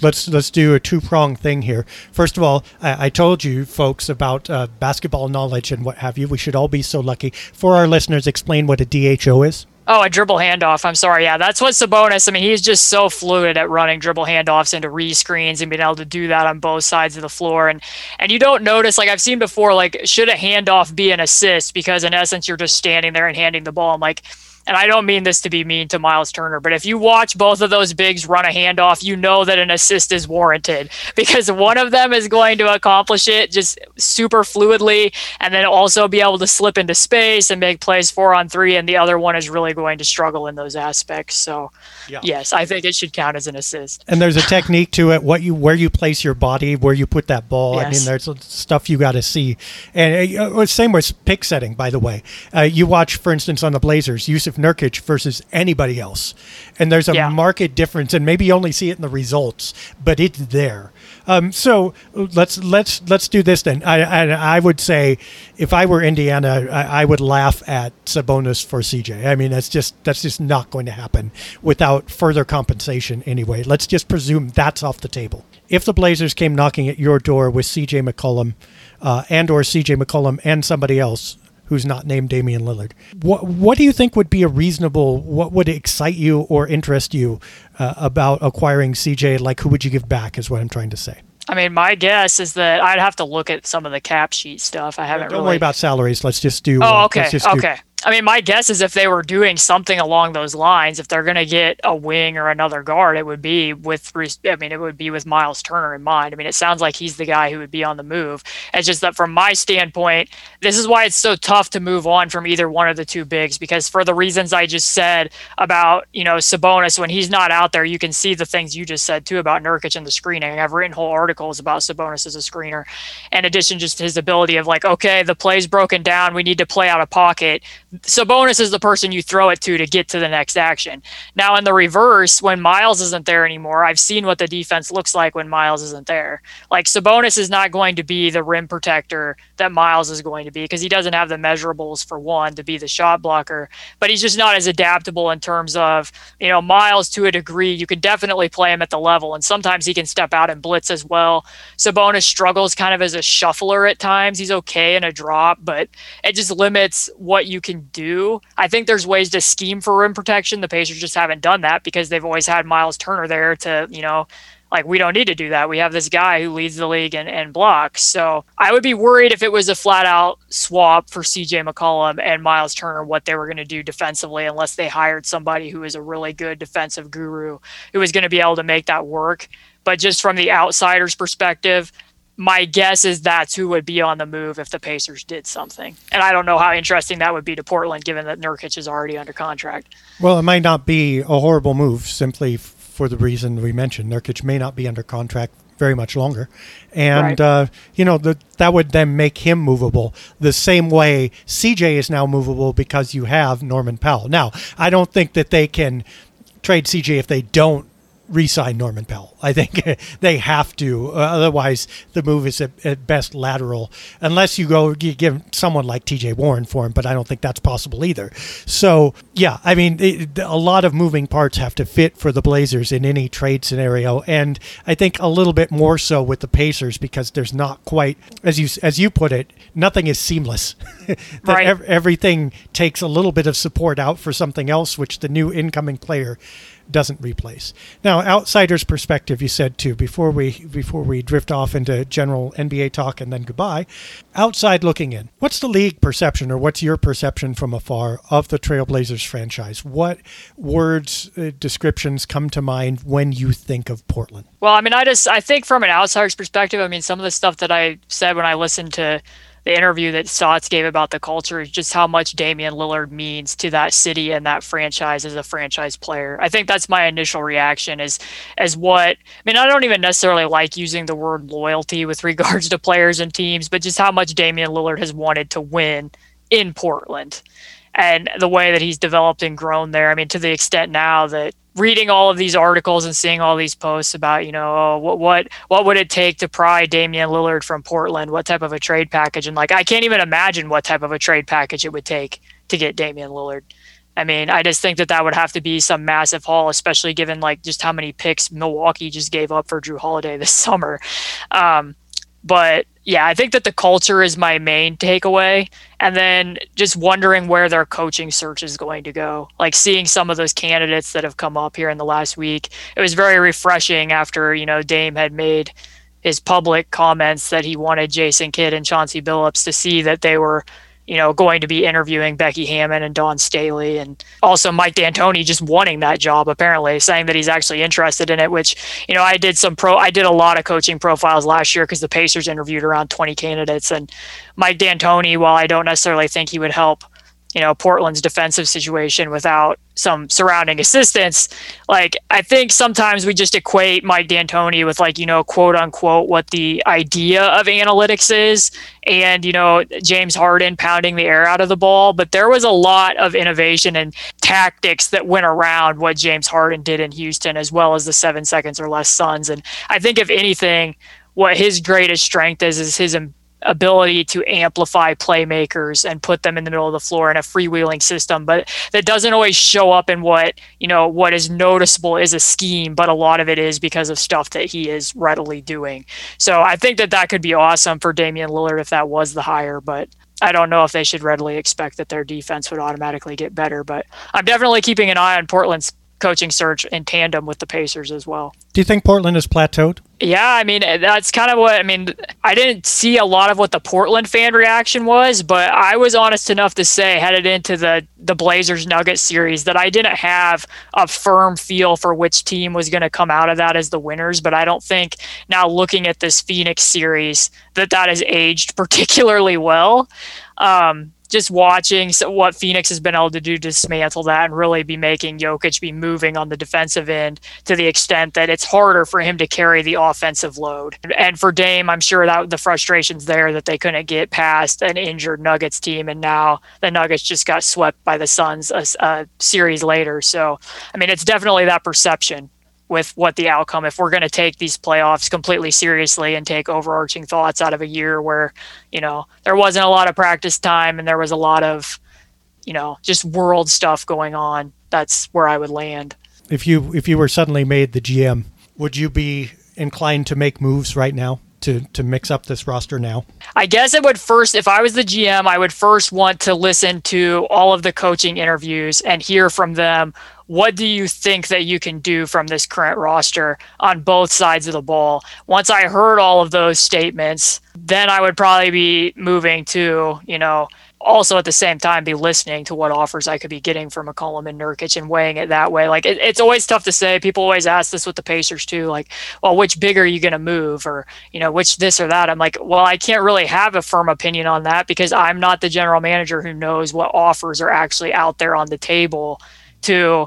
let's let's do a two prong thing here. First of all, I, I told you folks about uh, basketball knowledge and what have you. We should all be so lucky. For our listeners, explain what a DHO is. Oh, a dribble handoff. I'm sorry. Yeah, that's what Sabonis. I mean, he's just so fluid at running dribble handoffs into re-screens and being able to do that on both sides of the floor. And and you don't notice, like I've seen before, like should a handoff be an assist? Because in essence, you're just standing there and handing the ball. I'm like, and I don't mean this to be mean to Miles Turner, but if you watch both of those bigs run a handoff, you know that an assist is warranted because one of them is going to accomplish it just super fluidly and then also be able to slip into space and make plays four on three, and the other one is really going to struggle in those aspects. So, yeah. yes, I think it should count as an assist. And there's a technique to it, what you where you place your body, where you put that ball. Yes. I mean, there's stuff you got to see, and uh, same with pick setting. By the way, uh, you watch, for instance, on the Blazers, Jusuf Nurkic versus anybody else, and there's a yeah. market difference, and maybe you only see it in the results, but it's there. Um, so let's let's let's do this then. I, I, I would say if I were Indiana, I, I, would laugh at Sabonis for CJ. I mean, that's just that's just not going to happen without further compensation anyway. Let's just presume that's off the table. If the Blazers came knocking at your door with CJ McCollum uh, and or CJ McCollum and somebody else who's not named Damian Lillard. What what do you think would be a reasonable? What would excite you or interest you uh, about acquiring CJ? Like, who would you give back? Is what I'm trying to say. I mean, my guess is that I'd have to look at some of the cap sheet stuff. I haven't. Don't really... worry about salaries. Let's just do. Oh, okay. Uh, okay. I mean, my guess is if they were doing something along those lines, if they're going to get a wing or another guard, it would be with, I mean, it would be with Miles Turner in mind. I mean, it sounds like he's the guy who would be on the move. It's just that from my standpoint, this is why it's so tough to move on from either one of the two bigs because for the reasons I just said about, you know, Sabonis, when he's not out there, you can see the things you just said too about Nurkic and the screening. I've written whole articles about Sabonis as a screener. In addition, just his ability of like, okay, the play's broken down. We need to play out of pocket Sabonis is the person you throw it to to get to the next action. Now, in the reverse, when Miles isn't there anymore, I've seen what the defense looks like when Miles isn't there. Like Sabonis is not going to be the rim protector that Miles is going to be because he doesn't have the measurables for one to be the shot blocker, but he's just not as adaptable in terms of, you know, Miles to a degree. You can definitely play him at the level, and sometimes he can step out and blitz as well. Sabonis struggles kind of as a shuffler at times. He's okay in a drop, but it just limits what you can do. I think there's ways to scheme for rim protection. The Pacers just haven't done that because they've always had Miles Turner there to, you know, like we don't need to do that. We have this guy who leads the league and, and blocks. So I would be worried if it was a flat out swap for CJ McCollum and Miles Turner, what they were going to do defensively, unless they hired somebody who is a really good defensive guru who is going to be able to make that work. But just from the outsider's perspective, my guess is that's who would be on the move if the Pacers did something. And I don't know how interesting that would be to Portland, given that Nurkic is already under contract. Well, it might not be a horrible move simply for the reason we mentioned. Nurkic may not be under contract very much longer. And, right. uh, you know, the, that would then make him movable the same way CJ is now movable because you have Norman Powell. Now, I don't think that they can trade CJ if they don't re-sign Norman Powell. I think they have to. Uh, otherwise, the move is at, at, best lateral, unless you go you give someone like T.J. Warren for him. But I don't think that's possible either. So yeah, I mean, it, a lot of moving parts have to fit for the Blazers in any trade scenario, and I think a little bit more so with the Pacers because there's not quite as you as you put it, nothing is seamless. right. ev- everything takes a little bit of support out for something else, which the new incoming player doesn't replace. Now, outsider's perspective, you said too before we before we drift off into general NBA talk and then goodbye. Outside looking in, what's the league perception, or what's your perception from afar of the Trailblazers franchise? What words, uh, descriptions come to mind when you think of Portland? Well, I mean, I just I think from an outsider's perspective, I mean, some of the stuff that I said when I listened to the interview that Stotts gave about the culture is just how much Damian Lillard means to that city and that franchise as a franchise player. I think that's my initial reaction is as what I mean, I don't even necessarily like using the word loyalty with regards to players and teams, but just how much Damian Lillard has wanted to win in Portland and the way that he's developed and grown there. I mean, to the extent now that reading all of these articles and seeing all these posts about, you know, oh, what what what would it take to pry Damian Lillard from Portland? What type of a trade package? And like, I can't even imagine what type of a trade package it would take to get Damian Lillard. I mean, I just think that that would have to be some massive haul, especially given like just how many picks Milwaukee just gave up for Jrue Holiday this summer. Um, but yeah, I think that the culture is my main takeaway. And then just wondering where their coaching search is going to go. Like seeing some of those candidates that have come up here in the last week. It was very refreshing after, you know, Dame had made his public comments that he wanted Jason Kidd and Chauncey Billups to see that they were you know, going to be interviewing Becky Hammon and Dawn Staley, and also Mike D'Antoni just wanting that job apparently, saying that he's actually interested in it. Which you know, I did some pro, I did a lot of coaching profiles last year because the Pacers interviewed around 20 candidates, and Mike D'Antoni, while I don't necessarily think he would help you know Portland's defensive situation without some surrounding assistance. Like I think sometimes we just equate Mike D'Antoni with like you know quote unquote what the idea of analytics is, and you know James Harden pounding the air out of the ball. But there was a lot of innovation and tactics that went around what James Harden did in Houston, as well as the seven seconds or less Suns. And I think if anything, what his greatest strength is is his ability to amplify playmakers and put them in the middle of the floor in a freewheeling system but that doesn't always show up in what you know what is noticeable is a scheme but a lot of it is because of stuff that he is readily doing. So i think that that could be awesome for damian lillard if that was the hire but I don't know if they should readily expect that their defense would automatically get better, but I'm definitely keeping an eye on Portland's coaching search in tandem with the Pacers as well. Do you think Portland has plateaued? Yeah, I mean that's kind of what I mean. I didn't see a lot of what the Portland fan reaction was, but I was honest enough to say headed into the the Blazers Nuggets series that I didn't have a firm feel for which team was going to come out of that as the winners. But I don't think now looking at this Phoenix series that that has aged particularly well. Um, just watching what Phoenix has been able to do to dismantle that and really be making Jokic be moving on the defensive end to the extent that it's harder for him to carry the offensive load. And for Dame, I'm sure that the frustrations there that they couldn't get past an injured Nuggets team, and now the Nuggets just got swept by the Suns a, a series later. So, I mean, it's definitely that perception with what the outcome if we're going to take these playoffs completely seriously and take overarching thoughts out of a year where you know there wasn't a lot of practice time and there was a lot of you know just world stuff going on that's where i would land if you if you were suddenly made the gm would you be inclined to make moves right now to to mix up this roster now? I guess it would first if I was the GM, I would first want to listen to all of the coaching interviews and hear from them what do you think that you can do from this current roster on both sides of the ball? Once I heard all of those statements, then I would probably be moving to, you know, also at the same time be listening to what offers I could be getting from McCollum and Nurkic and weighing it that way. Like it, it's always tough to say. People always ask this with the Pacers too, like, well, which big are you going to move, or you know, which this or that. I'm like, well, I can't really have a firm opinion on that because I'm not the general manager who knows what offers are actually out there on the table to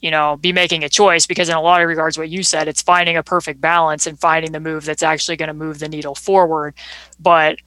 you know be making a choice because in a lot of regards what you said it's finding a perfect balance and finding the move that's actually going to move the needle forward but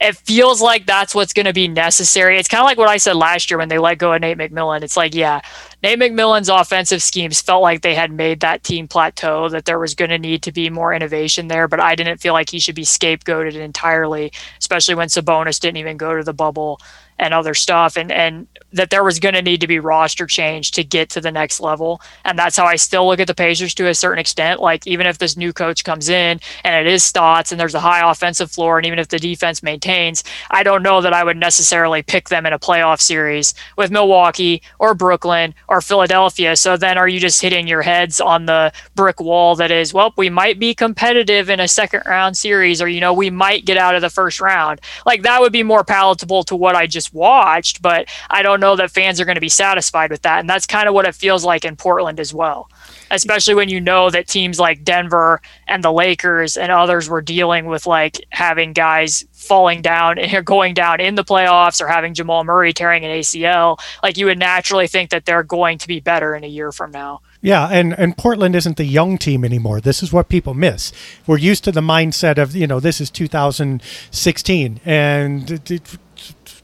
it feels like that's what's going to be necessary. It's kind of like what I said last year when they let go of Nate McMillan. It's like, yeah, Nate McMillan's offensive schemes felt like they had made that team plateau, that there was going to need to be more innovation there, but I didn't feel like he should be scapegoated entirely, especially when Sabonis didn't even go to the bubble and other stuff and and that there was going to need to be roster change to get to the next level. And that's how I still look at the Pacers to a certain extent. Like even if this new coach comes in and it is Stotts and there's a high offensive floor and even if the defense maintains I don't know that I would necessarily pick them in a playoff series with Milwaukee or Brooklyn or Philadelphia. So then are you just hitting your heads on the brick wall that is well we might be competitive in a second round series or you know we might get out of the first round. Like that would be more palatable to what I just watched, but I don't know that fans are going to be satisfied with that. And that's kind of what it feels like in Portland as well, especially when you know that teams like Denver and the Lakers and others were dealing with like having guys falling down and going down in the playoffs or having Jamal Murray tearing an ACL. Like you would naturally think that they're going to be better in a year from now. Yeah, and, and Portland isn't the young team anymore. This is what people miss. We're used to the mindset of, you know, this is 2016 and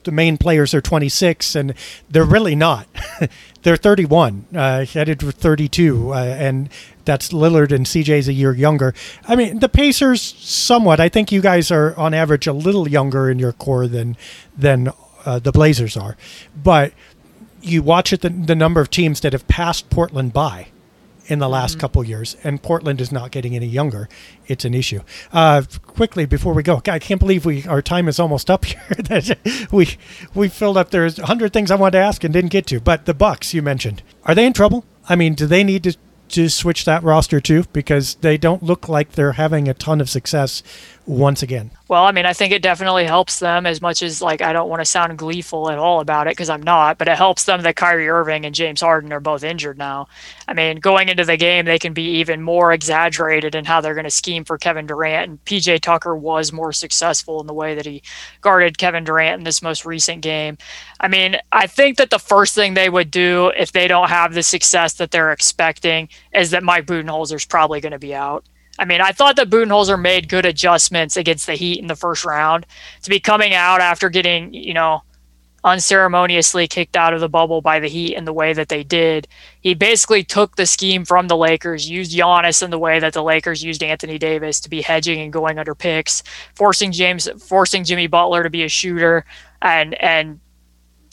the main players are 26, and they're really not. they're 31, uh, headed for 32, uh, and that's Lillard and CJ's a year younger. I mean, the Pacers somewhat. I think you guys are on average a little younger in your core than than uh, the Blazers are, but you watch it the, the number of teams that have passed Portland by in the last mm-hmm. couple years, and Portland is not getting any younger. It's an issue. Uh, quickly before we go, I can't believe we our time is almost up here. we we filled up. There's a hundred things I wanted to ask and didn't get to. But the Bucks you mentioned, are they in trouble? I mean, do they need to to switch that roster too because they don't look like they're having a ton of success once again. Well, I mean, I think it definitely helps them as much as like I don't want to sound gleeful at all about it because I'm not, but it helps them that Kyrie Irving and James Harden are both injured now. I mean, going into the game, they can be even more exaggerated in how they're going to scheme for Kevin Durant. And PJ Tucker was more successful in the way that he guarded Kevin Durant in this most recent game. I mean, I think that the first thing they would do if they don't have the success that they're expecting is that Mike Budenholzer's probably going to be out. I mean, I thought that Budenholzer made good adjustments against the Heat in the first round to be coming out after getting, you know, unceremoniously kicked out of the bubble by the Heat in the way that they did. He basically took the scheme from the Lakers, used Giannis in the way that the Lakers used Anthony Davis to be hedging and going under picks, forcing James, forcing Jimmy Butler to be a shooter, and and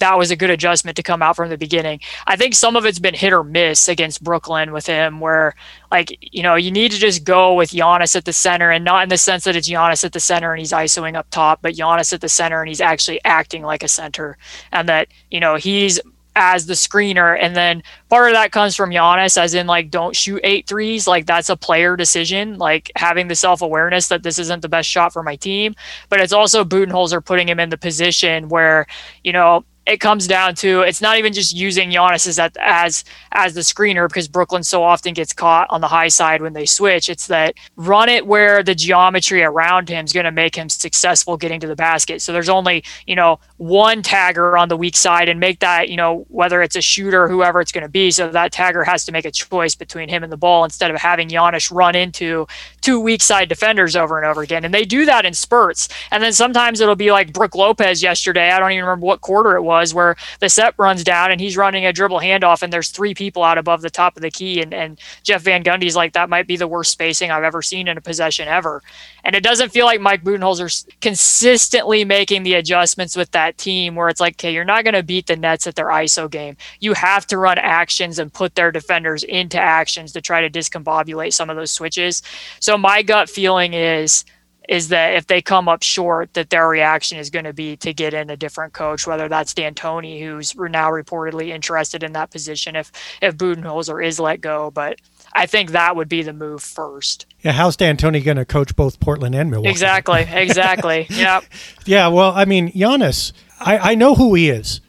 that was a good adjustment to come out from the beginning. I think some of it's been hit or miss against Brooklyn with him, where like you know you need to just go with Giannis at the center, and not in the sense that it's Giannis at the center and he's isoing up top, but Giannis at the center and he's actually acting like a center, and that you know he's as the screener. And then part of that comes from Giannis, as in like don't shoot eight threes. Like that's a player decision. Like having the self awareness that this isn't the best shot for my team. But it's also Budenholzer putting him in the position where, you know, it comes down to it's not even just using Giannis as as as the screener because Brooklyn so often gets caught on the high side when they switch. It's that run it where the geometry around him is going to make him successful getting to the basket. So there's only you know one tagger on the weak side and make that you know whether it's a shooter whoever it's going to be. So that tagger has to make a choice between him and the ball instead of having Giannis run into two weak side defenders over and over again. And they do that in spurts. And then sometimes it'll be like Brook Lopez yesterday. I don't even remember what quarter it was was, where the set runs down and he's running a dribble handoff and there's three people out above the top of the key. And, and Jeff Van Gundy's like, that might be the worst spacing I've ever seen in a possession ever. And it doesn't feel like Mike Budenholzer's consistently making the adjustments with that team where it's like, okay, you're not going to beat the Nets at their ISO game. You have to run actions and put their defenders into actions to try to discombobulate some of those switches. So my gut feeling is is that if they come up short, that their reaction is going to be to get in a different coach, whether that's D'Antoni, who's now reportedly interested in that position, if if Budenholzer is let go. But I think that would be the move first. Yeah, how's D'Antoni going to coach both Portland and Milwaukee? Exactly, exactly. yeah. Yeah, well, I mean, Giannis, I, I know who he is,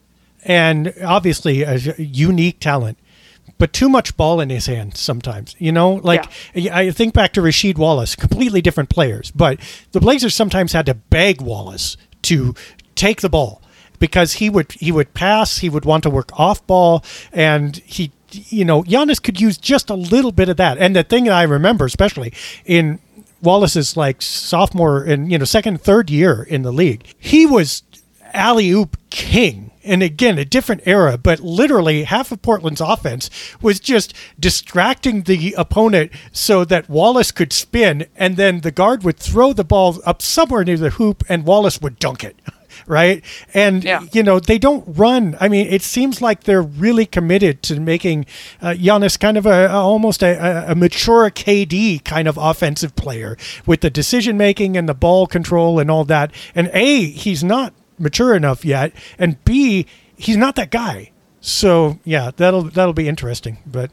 and obviously a unique talent but too much ball in his hand sometimes. You know, like yeah. I think back to Rasheed Wallace, completely different players, but the Blazers sometimes had to beg Wallace to take the ball because he would he would pass, he would want to work off ball, and he you know Giannis could use just a little bit of that. And the thing that I remember, especially in Wallace's like sophomore and you know second third year in the league, he was alley oop king and again, a different era, but literally half of Portland's offense was just distracting the opponent so that Wallace could spin, and then the guard would throw the ball up somewhere near the hoop, and Wallace would dunk it. Right. And, yeah. you know, they don't run. I mean, it seems like they're really committed to making uh, Giannis kind of a, a almost a, a, mature KD kind of offensive player with the decision making and the ball control and all that. And A, he's not mature enough yet, and B, he's not that guy. So yeah, that'll that'll be interesting. But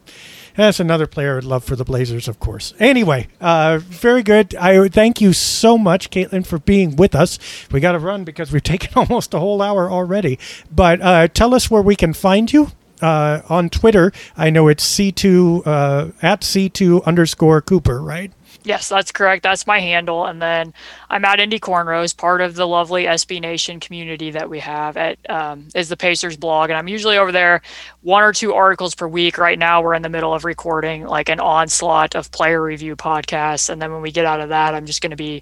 that's another player I'd love for the Blazers, of course. Anyway, uh, very good. I thank you so much, Caitlin, for being with us. We got to run because we've taken almost a whole hour already. But uh, tell us where we can find you. Uh, on Twitter, I know it's C2 uh, at C2 underscore Cooper, right? Yes, that's correct. That's my handle. And then I'm at Indy Cornrows, part of the lovely SB Nation community that we have at um, is the Pacers blog. And I'm usually over there one or two articles per week. Right now, we're in the middle of recording like an onslaught of player review podcasts. And then when we get out of that, I'm just going to be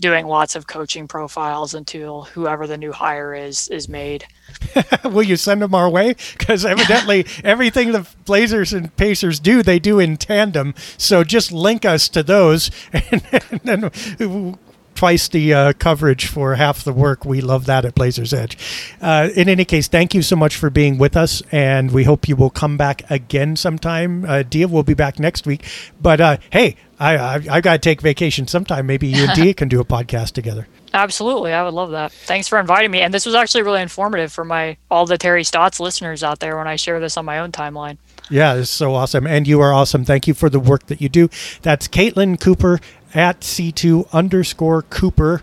doing lots of coaching profiles until whoever the new hire is is made. Will you send them our way? Because evidently everything the Blazers and Pacers do, they do in tandem. So just link us to those, and, and then twice the uh, coverage for half the work. We love that at Blazers Edge. Uh, in any case, thank you so much for being with us, and we hope you will come back again sometime. Uh, Dia will be back next week, but uh, hey, I I, I got to take vacation sometime. Maybe you and Dia can do a podcast together. Absolutely, I would love that. Thanks for inviting me, and this was actually really informative for my all the Terry Stotts listeners out there when I share this on my own timeline. Yeah, it's so awesome. And you are awesome. Thank you for the work that you do. That's Caitlin Cooper at C2 underscore Cooper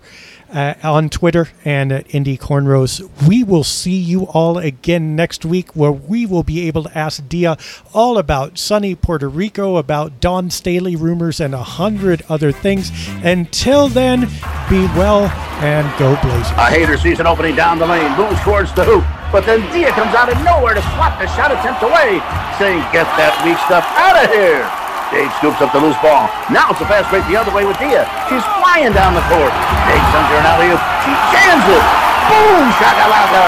uh, on Twitter and at Indy Cornrows. We will see you all again next week where we will be able to ask Dia all about sunny Puerto Rico, about Dawn Staley rumors, and a hundred other things. Until then, be well and go Blazers. A hater sees an opening down the lane, moves towards the hoop, but then Dia comes out of nowhere to swat the shot attempt away, saying, Get that weak stuff out of here. Dave scoops up the loose ball. Now it's a fast break the other way with Dia. She's flying down the court. Dave sends her an alley She jams it. Boom! Shakalaka!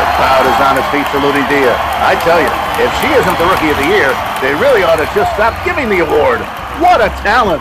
The crowd is on its feet saluting Dia. I tell you, if she isn't the Rookie of the Year, they really ought to just stop giving the award. What a talent!